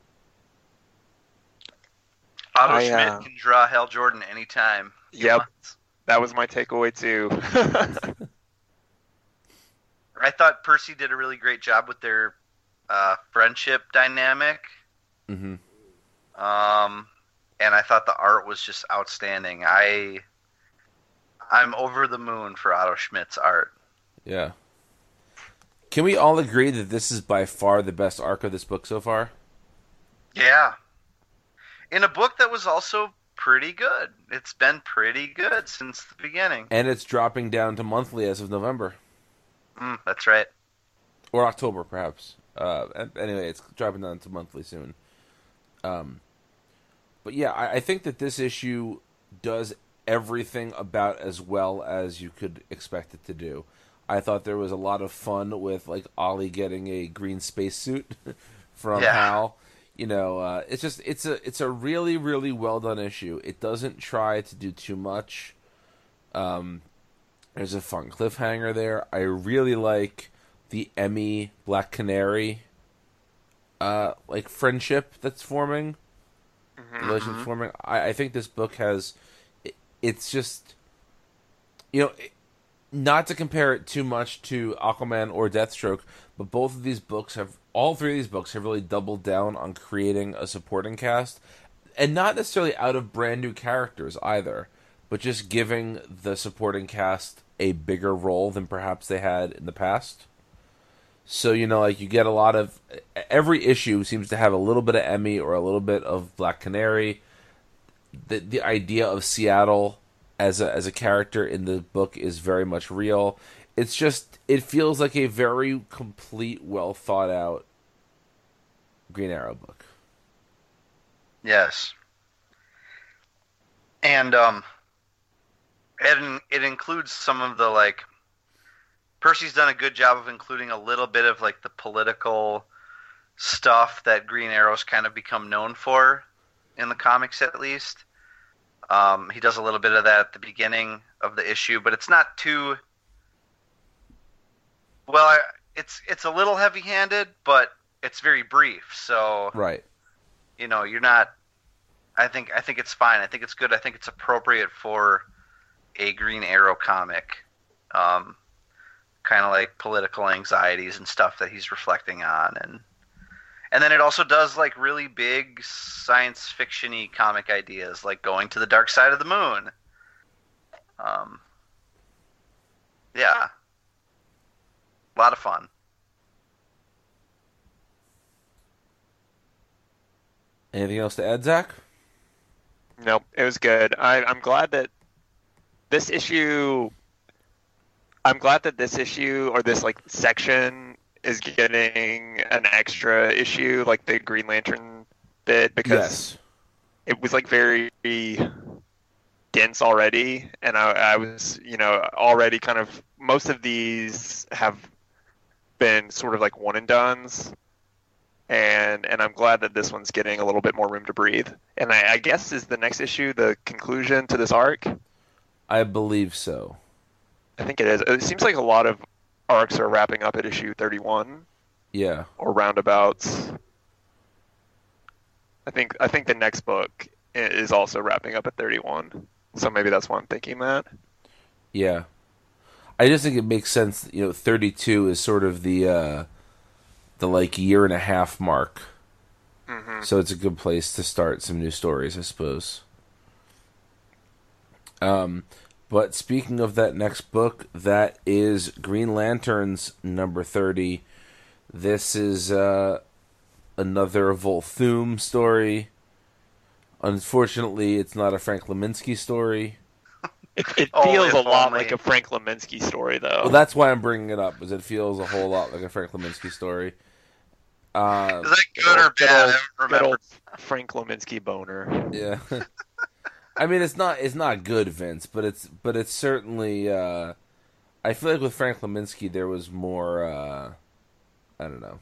Otto I, schmidt uh, can draw Hal Jordan anytime he Yep. wants. That was my takeaway too. [LAUGHS] i thought percy did a really great job with their uh, friendship dynamic Mm-hmm. um, and I thought the art was just outstanding. I I'm over the moon for Otto Schmidt's art. Yeah. Can we all agree that this is by far the best arc of this book so far? Yeah, in a book that was also pretty good. It's been pretty good since the beginning. And it's dropping down to monthly as of November Mm, that's right. or October, perhaps. Uh, anyway, it's dropping down to monthly soon. Um, but yeah, I, I think that this issue does everything about as well as you could expect it to do. I thought there was a lot of fun with like Ollie getting a green spacesuit [LAUGHS] from Yeah. Hal. You know, uh, it's just it's a it's a really really well done issue. It doesn't try to do too much. Um, there's a fun cliffhanger there. I really like the Emmy Black Canary uh like friendship that's forming. Relationship forming. I, I think this book has it, it's just you know it, not to compare it too much to Aquaman or Deathstroke, but both of these books have all three of these books have really doubled down on creating a supporting cast and not necessarily out of brand new characters either, but just giving the supporting cast a bigger role than perhaps they had in the past. So you know, like you get a lot of every issue seems to have a little bit of Emmy or a little bit of Black Canary. The the idea of Seattle as a as a character in the book is very much real. It's just it feels like a very complete, well thought out Green Arrow book. Yes. And um, it it includes some of the like. Percy's done a good job of including a little bit of like the political stuff that Green Arrow's kind of become known for in the comics, at least. Um, he does a little bit of that at the beginning of the issue, but it's not too. Well, I, it's it's a little heavy-handed, but it's very brief. So Right. you know you're not i think i think it's fine i think it's good i think it's appropriate for a green arrow comic um, kind of like political anxieties and stuff that he's reflecting on and and then it also does like really big science fictiony comic ideas like going to the dark side of the moon um, yeah a lot of fun Anything else to add, Zach? Nope, it was good. I, I'm glad that this issue. I'm glad that this issue or this like section is getting an extra issue, like the Green Lantern bit, because Yes. it was like very dense already, and I, I was, you know, already kind of most of these have been sort of like one and duns, and and I'm glad that this one's getting a little bit more room to breathe. And I, I guess is the next issue the conclusion to this arc. I believe so. I think it is. It seems like a lot of arcs are wrapping up at issue 31 Yeah. or roundabouts. I think I think the next book is also wrapping up at 31. So maybe that's why I'm thinking that. Yeah. I just think it makes sense, you know, 32 is sort of the uh the like year and a half mark. So it's a good place to start some new stories, I suppose. Um but speaking of that next book, that is Green Lanterns number 30. This is uh another Volthoom story. Unfortunately, it's not a Frank Leminski story. It, it Oh, feels if a lot only. like a Frank Leminski story, though. Well, that's why I'm bringing it up, is it feels a whole lot like a Frank Leminski story. Uh, Is that good or Good bad? old- I don't good remember. old Frank Leminski boner. yeah. [LAUGHS] I mean, it's not it's not good, Vince, but it's but it's certainly. Uh, I feel like with Frank Leminski, there was more. Uh, I don't know.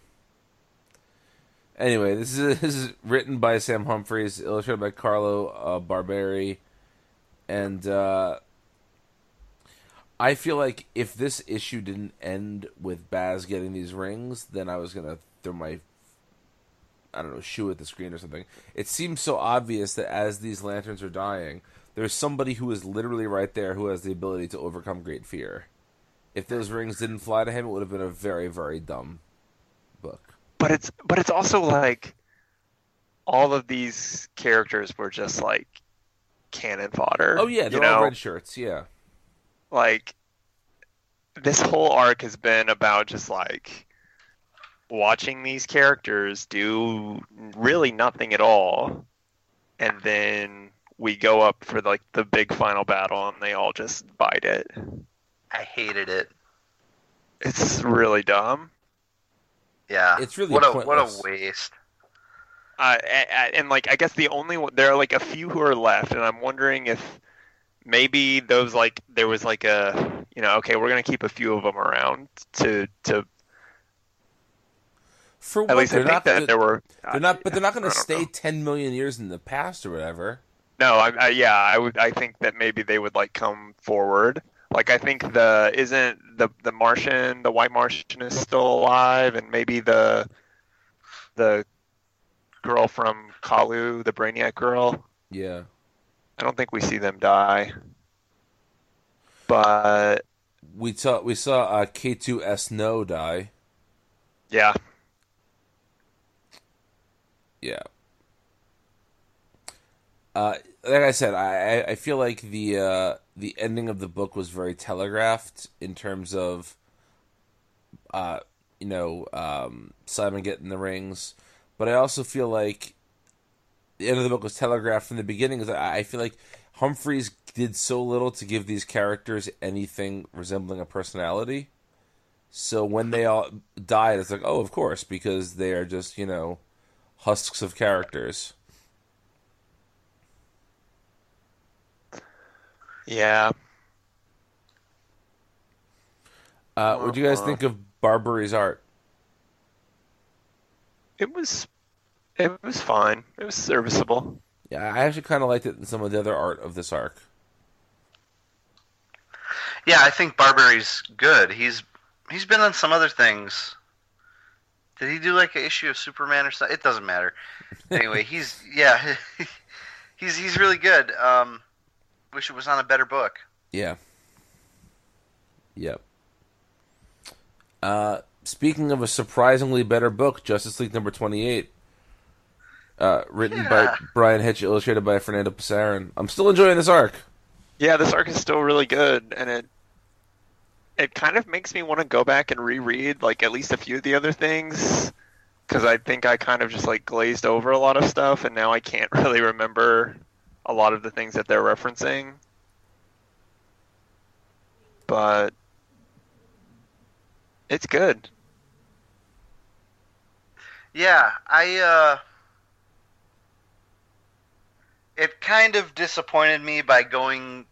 Anyway, this is [LAUGHS] this is written by Sam Humphries, illustrated by Carlo uh, Barberi, and uh, I feel like if this issue didn't end with Baz getting these rings, then I was gonna throw my I don't know, shoe at the screen or something. It seems so obvious that as these lanterns are dying, there's somebody who is literally right there who has the ability to overcome great fear. If those rings didn't fly to him, it would have been a very, very dumb book. But it's but it's also like all of these characters were just like cannon fodder. Oh yeah, they're know? all red shirts. Yeah, like this whole arc has been about just like watching these characters do really nothing at all and then we go up for like the big final battle and they all just bite it I hated it. it's really dumb Yeah, It's really what a what a waste. Uh, and like i guess the only one there are like a few who are left and i'm wondering if maybe those like there was like a you know okay we're gonna keep a few of them around to to for at what? least they're think not. that They're, there were they're not, but they're not going to stay know. ten million years in the past or whatever. No, I, I yeah, I would. I think that maybe they would like come forward. Like I think the isn't the the Martian, the White Martian is still alive, and maybe the the girl from Colu, the Brainiac girl. Yeah, I don't think we see them die. But we saw we saw uh, K two S no die. yeah, Yeah. Uh, like I said, I I- I feel like the uh, the ending of the book was very telegraphed in terms of, uh, you know, um, Simon getting the rings, but I also feel like the end of the book was telegraphed from the beginning. Is I I feel like Humphries did so little to give these characters anything resembling a personality. So when they all died, it's like, oh, of course, because they are just you know husks of characters. yeah. Uh, what do you guys think of Barberi's art? It was it was fine. It was serviceable. Yeah, I actually kind of liked it in some of the other art of this arc. Yeah, I think Barberi's good. He's he's been on some other things. Did he do like an issue of Superman or something? It doesn't matter. [LAUGHS] Anyway, he's yeah, [LAUGHS] he's he's really good. Um, wish it was on a better book. Yeah. Yep. Uh, speaking of a surprisingly better book, Justice League number twenty-eight, uh, written by Bryan Hitch, illustrated by Fernando Pasarin. I'm still enjoying this arc. Yeah, this arc is still really good, and it it kind of makes me want to go back and reread like at least a few of the other things because I think I kind of just like glazed over a lot of stuff, and now I can't [LAUGHS] really remember a lot of the things that they're referencing. but it's good. Yeah, I uh it kind of disappointed me by going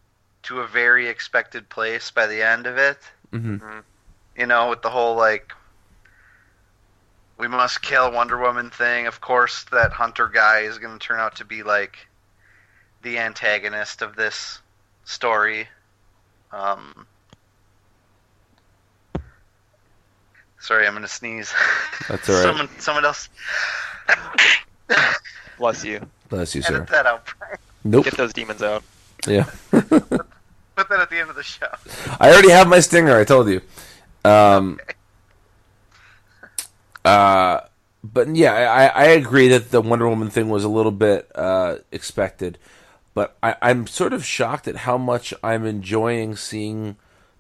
to a very expected place by the end of it. Mm-hmm. You know, with the whole like we must kill Wonder Woman thing. Of course, that Hunter guy is going to turn out to be like the antagonist of this story. Um, sorry, I'm going to sneeze. That's all right. someone, someone else. Bless you. Bless you, sir. Edit that out. Nope. Get those demons out. Yeah. [LAUGHS] Put that at the end of the show. I already have my stinger. I told you. Um, uh, but yeah, I, I agree that the Wonder Woman thing was a little bit uh, expected, but I, I'm sort of shocked at how much I'm enjoying seeing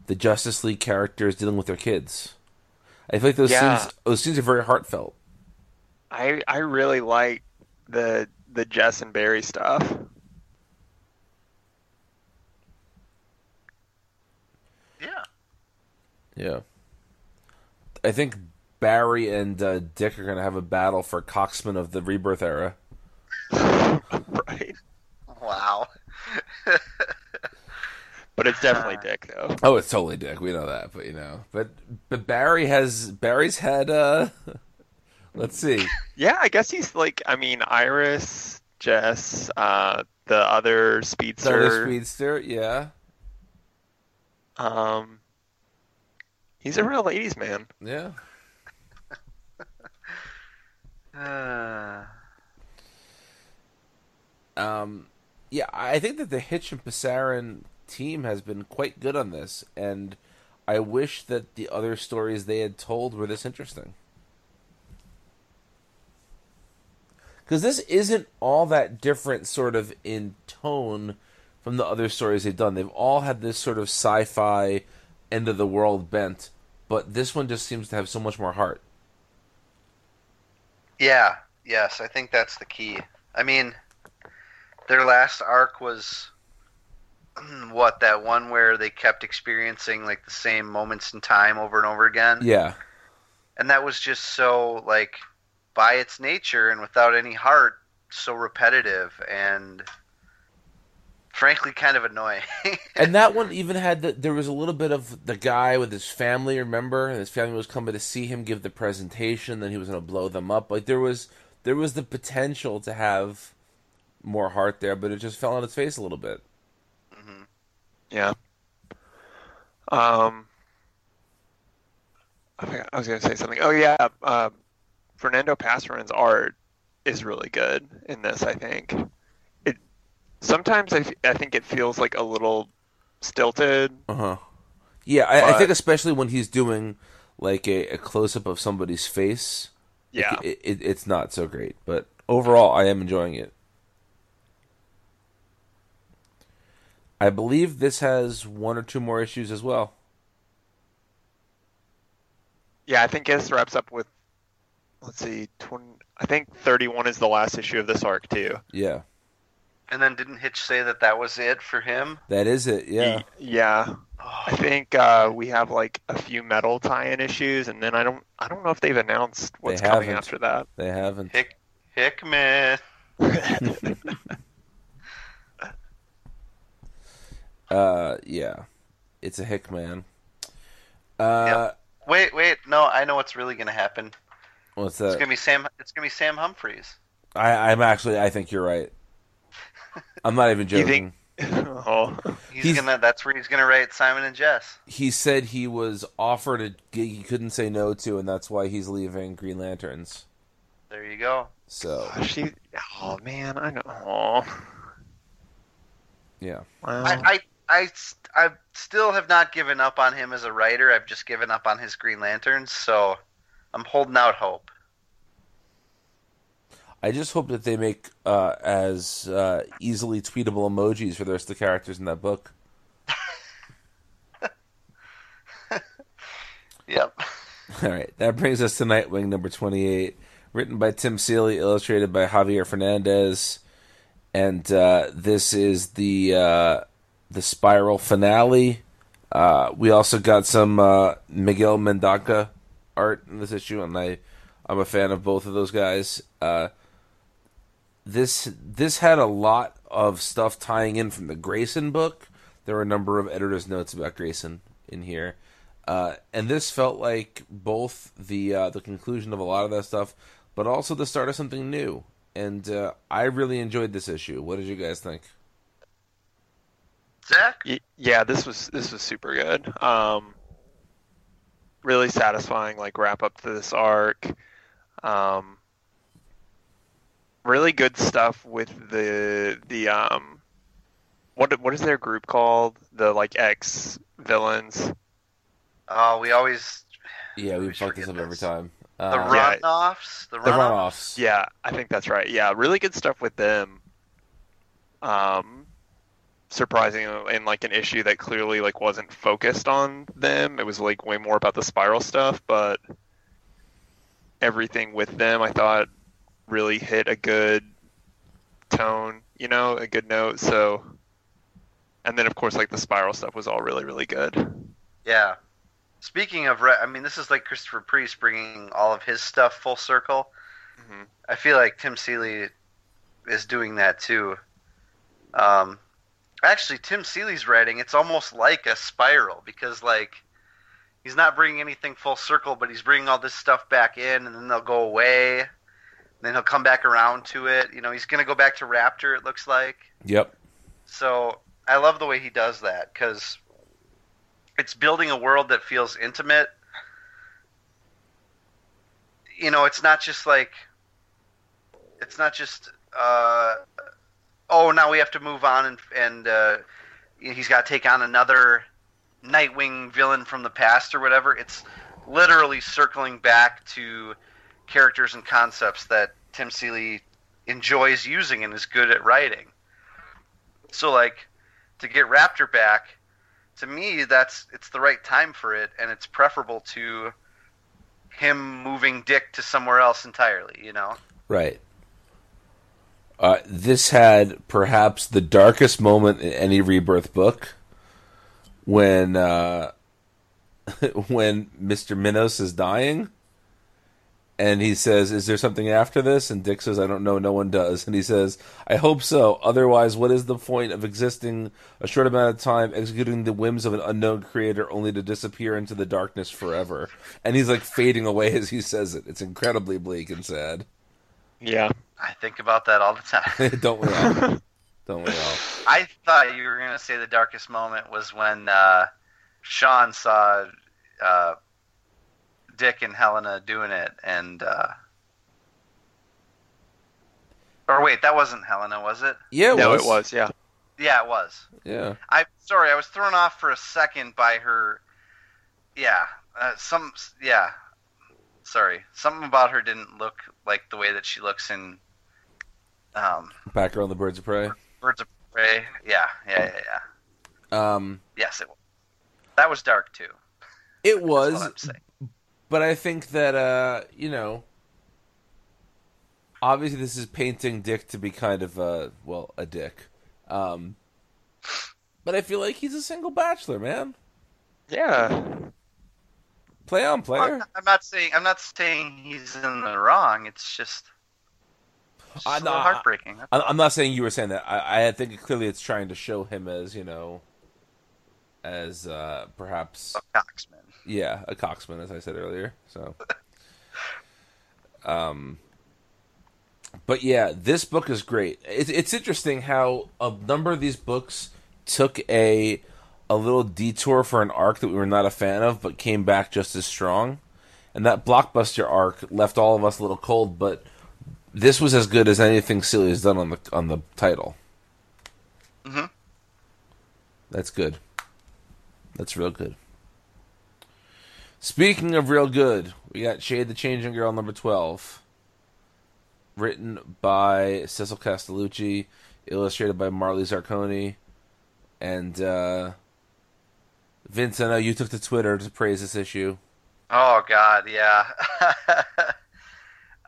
the Justice League characters dealing with their kids. I feel like those Yeah. scenes those scenes are very heartfelt. I I really like the the Jess and Barry stuff. Yeah. Yeah. I think Barry and uh, Dick are going to have a battle for Coxman of the Rebirth era. [LAUGHS] right. Wow. [LAUGHS] But it's definitely Dick though. Oh, it's totally Dick. We know that, but you know, but but Barry has Barry's had. uh [LAUGHS] Let's see. [LAUGHS] Yeah, I guess he's like I mean Iris, Jess, uh the other speedster. Southern Speedster, yeah, Um He's a real ladies man. yeah. [LAUGHS] Uh, Um, yeah, I think that the Hitch and Pasarin team has been quite good on this, and I wish that the other stories they had told were this interesting. Because this isn't all that different, sort of in tone, from the other stories they've done. They've all had this sort of sci-fi, end of the world bent, but this one just seems to have so much more heart. yeah. Yes, I think that's the key. I mean, their last arc was [CLEARS THROAT] what that one where they kept experiencing like the same moments in time over and over again. Yeah, and that was just so like by its nature and without any heart so repetitive and frankly kind of annoying [LAUGHS] And that one even had the, there was a little bit of the guy with his family, remember? And his family was coming to see him give the presentation, then he was going to blow them up. Like there was there was the potential to have more heart there, but it just fell on its face a little bit. Yeah. Um, I, I was going to say something. Oh yeah, uh, Fernando Pasarin's art is really good in this. I think it. Sometimes I, f- I think it feels like a little stilted. Uh-huh. Yeah, I, I think especially when he's doing like a, a close up of somebody's face, Yeah. it, it, it's not so great. But overall, I am enjoying it. I believe this has one or two more issues as well. Yeah, I think this wraps up with. Let's see, 20, I think 31 is the last issue of this arc too. Yeah, and then didn't hitch say that that was it for him that is it. Yeah. Y- yeah. I think uh, we have like a few metal tie-in issues, and then I don't, I don't know if they've announced what's coming after that. They haven't. hick hickman [LAUGHS] [LAUGHS] Uh, yeah, it's a Hickman. Uh, wait wait no i know what's really gonna happen what's that? it's gonna be sam it's gonna be sam Humphries I, I'm actually. I think you're right. I'm not even [LAUGHS] joking. think- [LAUGHS] oh, he's, He's- gonna that's where he's gonna write simon and jess He said he was offered a gig he couldn't say no to, and that's why he's leaving Green Lanterns. there you go So she. Oh man, I know. Oh, yeah, wow. I, I I I still have not given up on him as a writer. I've just given up on his Green Lanterns, so I'm holding out hope. I just hope that they make uh, as uh, easily tweetable emojis for the rest of the characters in that book. [LAUGHS] Yep. [LAUGHS] All right, that brings us to Nightwing number 28, written by Tim Seeley, illustrated by Javier Fernandez, and uh, this is the uh, the Spiral finale. Uh, we also got some uh, Miguel Mendonca art in this issue, and I, I'm a fan of both of those guys. Uh, this this had a lot of stuff tying in from the Grayson book. There were a number of editors' notes about Grayson in here, uh, and this felt like both the uh, the conclusion of a lot of that stuff, but also the start of something new. And uh, I really enjoyed this issue. What did you guys think? Zach? Yeah, this was this was super good. Um, really satisfying, like wrap up to this arc. Um, really good stuff with the the um, what what is their group called? The like ex villains. Oh, we always Yeah, we fuck this up every time. the Uh, Yeah. Run-Offs. The the Run-Offs. Run-Offs. Yeah, I think that's right. Yeah, really good stuff with them. Um, surprising in like an issue that clearly like wasn't focused on them. It was like way more about the spiral stuff, but everything with them I thought really hit a good tone, you know, a good note. So, and then of course like the spiral stuff was all really really good. Yeah. Speaking of, re- I mean, this is like Christopher Priest bringing all of his stuff full circle. Mhm. I feel like Tim Seeley is doing that too. Um, actually, Tim Seeley's writing, it's almost like a spiral because, like, he's not bringing anything full circle, but he's bringing all this stuff back in, and then they'll go away. Then he'll come back around to it. You know, he's going to go back to Raptor, it looks like. Yep. So I love the way he does that because it's building a world that feels intimate. You know, it's not just like it's not just uh, oh now we have to move on and and uh, he's got to take on another Nightwing villain from the past or whatever. It's literally circling back to characters and concepts that Tim Seeley enjoys using and is good at writing. So like to get Raptor back, to me that's it's the right time for it and it's preferable to him moving Dick to somewhere else entirely, you know. Right. Uh, this had perhaps the darkest moment in any rebirth book when uh, [LAUGHS] when Mister Minos is dying, and he says, "Is there something after this?" And Dick says, "I don't know. No one does." And he says, "I hope so. Otherwise, what is the point of existing a short amount of time, executing the whims of an unknown creator, only to disappear into the darkness forever?" And he's like fading away as he says it. It's incredibly bleak and sad. Yeah. I think about that all the time. [LAUGHS] Don't we all? [LAUGHS] Don't we all? I thought you were going to say the darkest moment was when uh, Shawn saw uh, Dick and Helena doing it, and uh, or wait, that wasn't Helena, was it? Yeah, it no, was. it was. Yeah. Yeah, it was. Yeah. I sorry, I was thrown off for a second by her. Yeah, uh, some yeah. Sorry, something about her didn't look like the way that she looks in um, Backer on the Birds of Prey. Birds of Prey. Yeah, yeah, yeah, yeah. Um, Yes, it was. That was dark too. it was, but I think that uh, you know, obviously this is painting Dick to be kind of a well a dick, um, but I feel like he's a single bachelor, man. Yeah. Play on, player. I'm I'm not saying I'm not saying he's in the wrong. It's just, it's I- just a no, little I- heartbreaking. That's I- all. I'm not saying you were saying that. I, I think clearly it's trying to show him as you know, as uh, perhaps a coxman. Yeah, a coxman, as I said earlier. So, [LAUGHS] um, but yeah, this book is great. It's it's interesting how a number of these books took a a little detour for an arc that we were not a fan of, but came back just as strong. And that blockbuster arc left all of us a little cold, but this was as good as anything Seeley has done on the on the title. Mhm. That's good. That's real good. Speaking of real good, we got Shade the Changing Girl number 12. Written by Cecil Castellucci, illustrated by Marley Zarcone. And, uh, Vince, I know you took to Twitter to praise this issue. Oh God, yeah.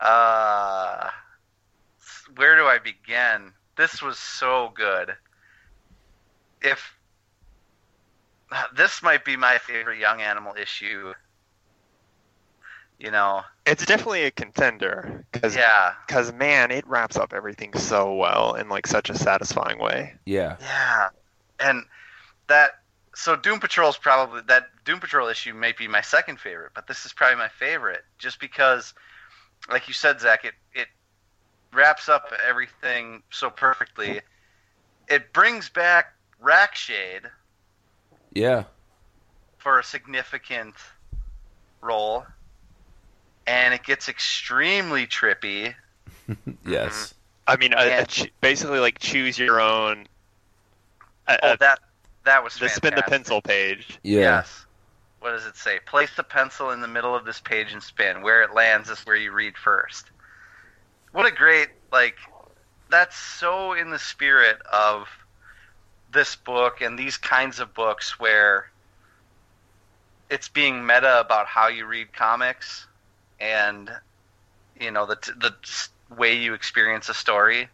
[LAUGHS] uh, where do I begin? This was so good. If this might be my favorite Young Animal issue. You know, It's definitely a contender because yeah, because man, it wraps up everything so well in like such a satisfying way. Yeah. yeah, and that so Doom Patrol is probably that Doom Patrol issue may be my second favorite, but this is probably my favorite just because, like you said, Zach, it it wraps up everything so perfectly. It brings back Rac Shade Yeah. for a significant role, and it gets extremely trippy. [LAUGHS] Yes. I mean, a, a ch- basically like choose your own. Uh, Oh, uh, that that was the spin the pencil page. Yeah. Yes. What does it say? Place the pencil in the middle of this page and spin. Where it lands is where you read first. What a great like that's so in the spirit of this book and these kinds of books where it's being meta about how you read comics and you know the the way you experience a story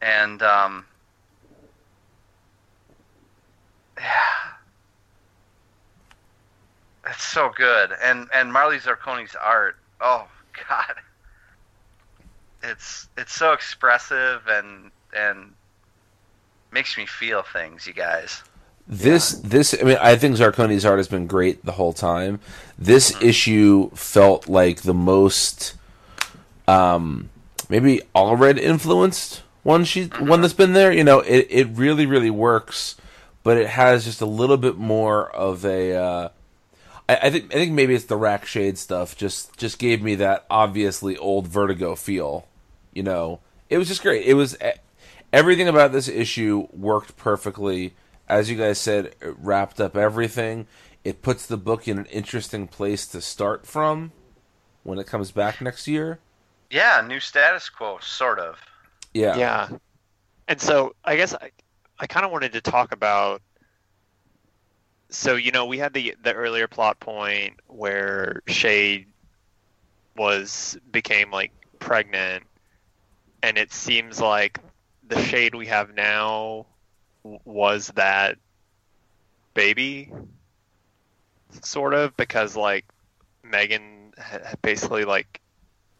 and um yeah it's so good, and and Marley Zarcone's art. Oh [LAUGHS] God, it's it's so expressive and and makes me feel things. You guys, This this I mean I think Zarcone's art has been great the whole time. This issue felt like the most um maybe Allred influenced one she one that's been there. You know, it it really really works, but it has just a little bit more of a uh I, I think I think maybe it's the Rac Shade stuff just just gave me that obviously old Vertigo feel. You know, it was just great. It was everything about this issue worked perfectly. As you guys said, it wrapped up everything. It puts the book in an interesting place to start from when it comes back next year. yeah, new status quo, sort of. Yeah, Yeah. And so I guess I, kind of wanted to talk about. So you know we had the the earlier plot point where Shade was became like pregnant, and it seems like the Shade we have now was that baby, sort of because like Megan basically like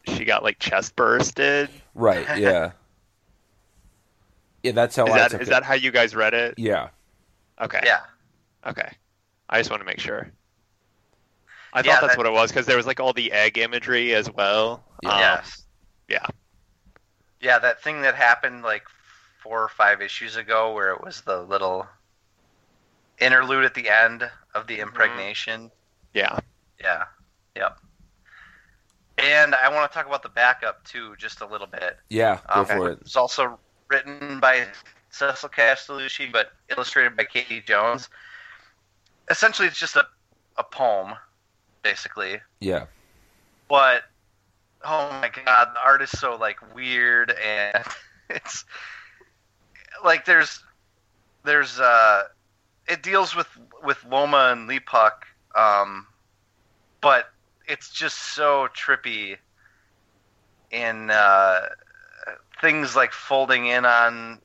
she got like chest bursted. right. Yeah, [LAUGHS] yeah. That's how Is I that took is it. that how you guys read it? yeah, Okay. Yeah, Okay. I just want to make sure. I Yeah, thought that's that- what it was because there was like all the egg imagery as well. Um, yes, yeah. yeah. That thing that happened like four or five issues ago, where it was the little interlude at the end of the impregnation. Yeah. Yeah. Yep. And I want to talk about the backup too, just a little bit. yeah. Go Um, for it. It's also written by Cecil Castellucci, but illustrated by Katie Jones. Essentially, it's just a, a poem, basically. Yeah, But oh my god, the art is so like weird, and [LAUGHS] it's like there's there's uh, it deals with with Loma and Lepuk, um, but it's just so trippy in uh, things like folding in on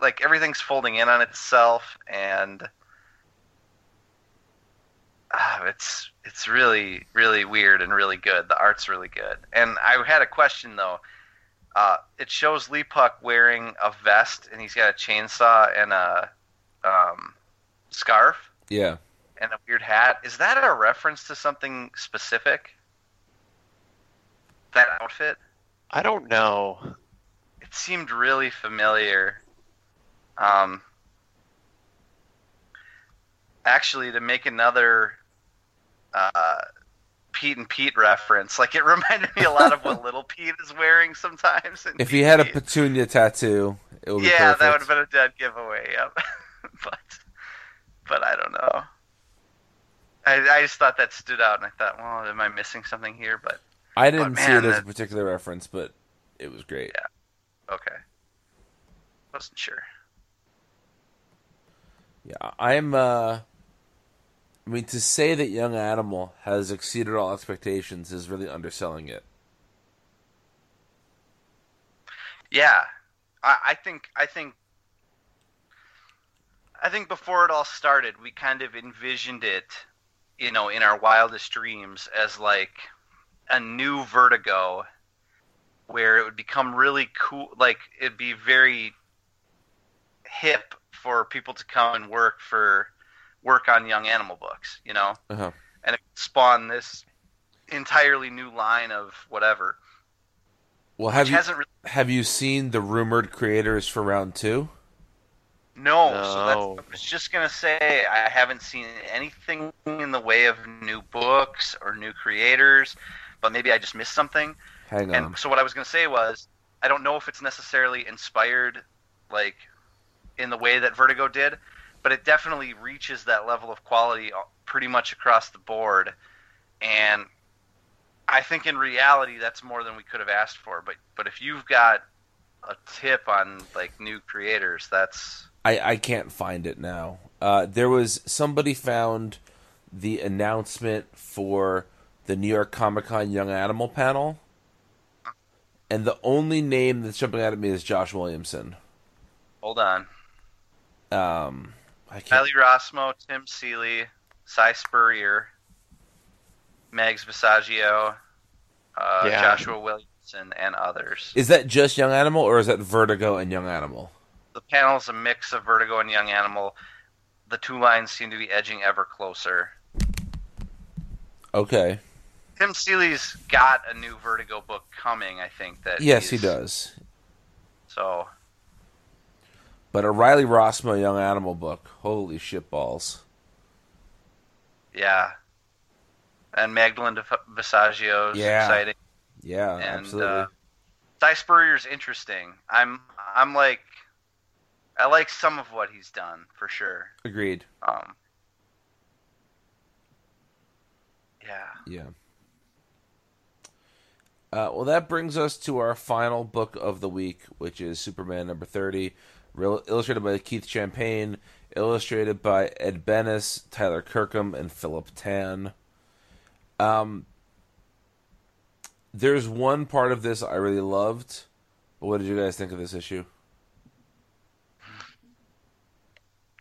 like everything's folding in on itself and ah, it's it's really really weird and really good. The art's really good. And i had a question though. Uh, it shows Lepuk wearing a vest and he's got a chainsaw and a um, scarf? Yeah. and a weird hat. Is that a reference to something specific? That outfit? I don't know. It seemed really familiar. Um, actually, to make another uh, Pete and Pete reference, like it [LAUGHS] reminded me a lot of what [LAUGHS] Little Pete is wearing sometimes. If he had a Pete. petunia tattoo, it would be yeah, that would have been a dead giveaway. Yep. [LAUGHS] but but I don't know. I, I just thought that stood out, and I thought, well, am I missing something here? But I didn't But see it as a particular reference, but it was great. Okay, wasn't sure. Yeah, I'm. uh I mean, to say that Young Animal has exceeded all expectations is really underselling it. Yeah, I, I think I think I think before it all started, we kind of envisioned it, you know, in our wildest dreams as like a new Vertigo, where it would become really cool. Like it'd be very hip for people to come and work for work on young animal books, you know, Uh-huh. and it spawn this entirely new line of whatever. Well, have you hasn't really have you seen the rumored creators for round two? No, so that's, I was just gonna say I haven't seen anything in the way of new books or new creators, but maybe I just missed something. Hang on. And so what I was gonna say was I don't know if it's necessarily inspired, like in the way that Vertigo did, but it definitely reaches that level of quality uh, pretty much across the board, and I think in reality that's more than we could have asked for. But but if you've got a tip on like new creators, that's I, I can't find it now. Uh, there was somebody found the announcement for the New York Comic Con Young Animal panel, and the only name that's jumping out at me is Josh Williamson. hold on. Um, I can't. Riley Rossmo, Tim Seeley, Si Spurrier, Megs Visaggio, uh, Yeah. Joshua Williamson, and others. Is that just Young Animal, or is that Vertigo and Young Animal? The panel's a mix of Vertigo and Young Animal. The two lines seem to be edging ever closer. Okay. Tim Seeley's got a new Vertigo book coming, I think. That Yes, he does. So But a Riley Rossmo Young Animal book. Holy shit balls. yeah, and Magdalene De- Visaggio's Yeah. exciting. Yeah, and absolutely. uh, Si Spurrier's interesting. I'm I'm like I like some of what he's done for sure. Agreed. Um, yeah, Yeah. Uh, well, that brings us to our final book of the week, which is Superman number 30, real, illustrated by Keith Champagne, illustrated by Ed Benes, Tyler Kirkham, and Philip Tan. Um, there's one part of this I really loved. What did you guys think of this issue?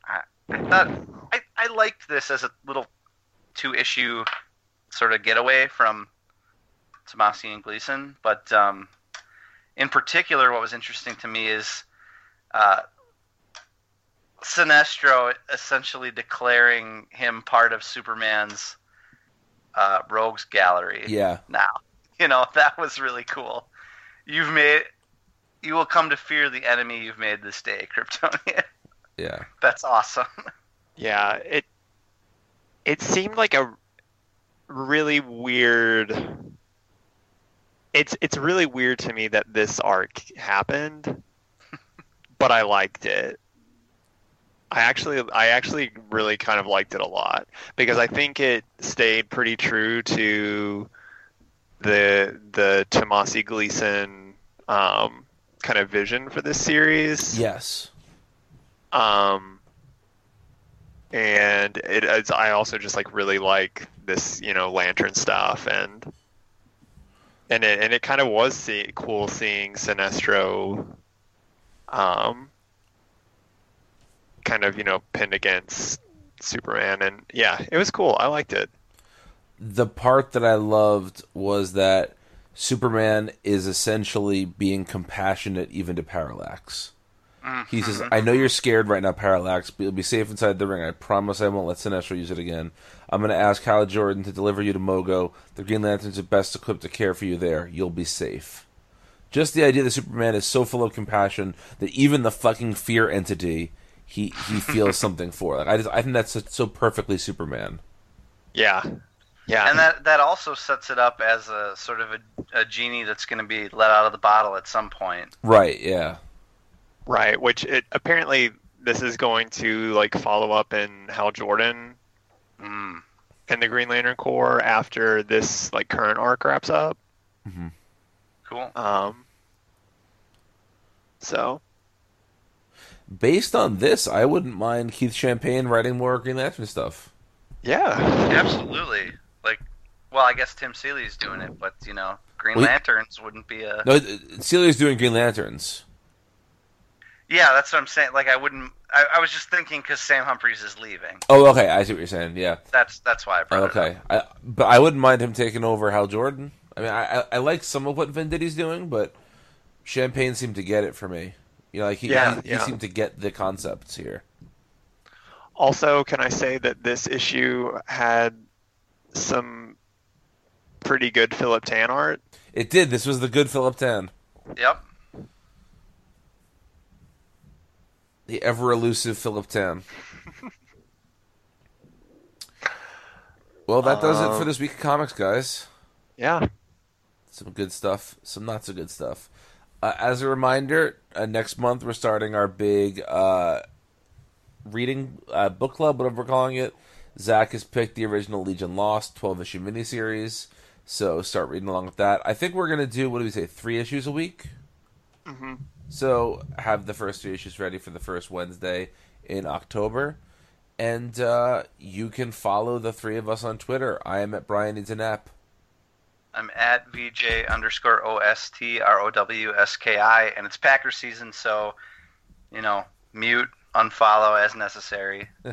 I, thought I, I liked this as a little two issue sort of getaway from Tomasi and Gleason, but um, in particular, what was interesting to me is uh, Sinestro essentially declaring him part of Superman's uh, rogues gallery. Yeah. now. [LAUGHS] You know, that was really cool. You've made you will come to fear the enemy you've made this day, Kryptonian. [LAUGHS] Yeah. That's awesome. [LAUGHS] Yeah, it it seemed like a really weird. It's it's really weird to me that this arc happened, but I liked it. I actually I actually really kind of liked it a lot because I think it stayed pretty true to the the Tomasi Gleason um, kind of vision for this series. Yes. Um, and it, it's, I also just like really like this, you know, lantern stuff, and and it and it kind of was see, cool seeing Sinestro, um, kind of you know pinned against Superman, and yeah, it was cool. I liked it. the part that I loved was that Superman is essentially being compassionate even to Parallax. He says, mm-hmm. I know you're scared right now, Parallax, but you'll be safe inside the ring. I promise I won't let Sinestro use it again. I'm going to ask Hal Jordan to deliver you to Mogo. The Green Lanterns are best equipped to care for you there. You'll be safe. Just the idea that Superman is so full of compassion that even the fucking fear entity he he feels [LAUGHS] something for. Like I just I think that's so, so perfectly Superman. Yeah, yeah, and that that also sets it up as a sort of a, a genie that's going to be let out of the bottle at some point. Right, yeah. Right. Which it apparently this is going to like follow up in Hal Jordan Mm. and the Green Lantern Corps after this like current arc wraps up. Cool. Um, so Based on this, I wouldn't mind Keith Champagne writing more Green Lantern stuff. yeah, Absolutely. Like, well, I guess Tim Seeley's doing it, but you know, Green Well, he- Lanterns wouldn't be a. No, Seeley's doing Green Lanterns. Yeah, that's what I'm saying. Like, I wouldn't. I, I was just thinking because Sam Humphries is leaving. Oh, okay. I see what you're saying. Yeah. That's that's why I brought it Okay. up. I, but I wouldn't mind him taking over Hal Jordan. I mean, I, I, I like some of what Venditti's doing, but Champagne seemed to get it for me. You know, like he, Yeah, he, yeah. he seemed to get the concepts here. Also, can I say that this issue had some pretty good Philip Tan art? It did. This was the good Philip Tan, Yep. The ever elusive Philip Tan. well, that does it for this week of comics, guys. Yeah. some good stuff, some not so good stuff. Uh, as a reminder, uh, next month we're starting our big uh, reading uh, book club, whatever we're calling it. Zach has picked the original Legion Lost 12 issue miniseries, so start reading along with that. I think we're going to do, what do we say, three issues a week? hmm So have the first three issues ready for the first Wednesday in October. And uh, you can follow the three of us on Twitter. I am at Brian Needs a Nap. I'm at VJ underscore O S T R O W S K I, and it's Packer season, so you know, mute, unfollow as necessary. [LAUGHS] [LAUGHS]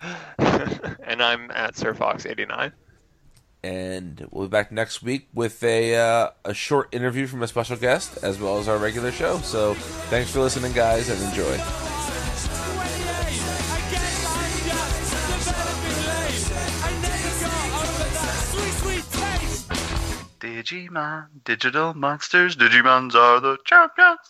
and I'm at SirFox89. And we'll be back next week with a uh, a short interview from a special guest as well as our regular show. So thanks for listening, guys, and enjoy. 28, I get lined up, developing late. I never got over that sweet, sweet taste. Digimon, digital monsters, Digimons are the champions.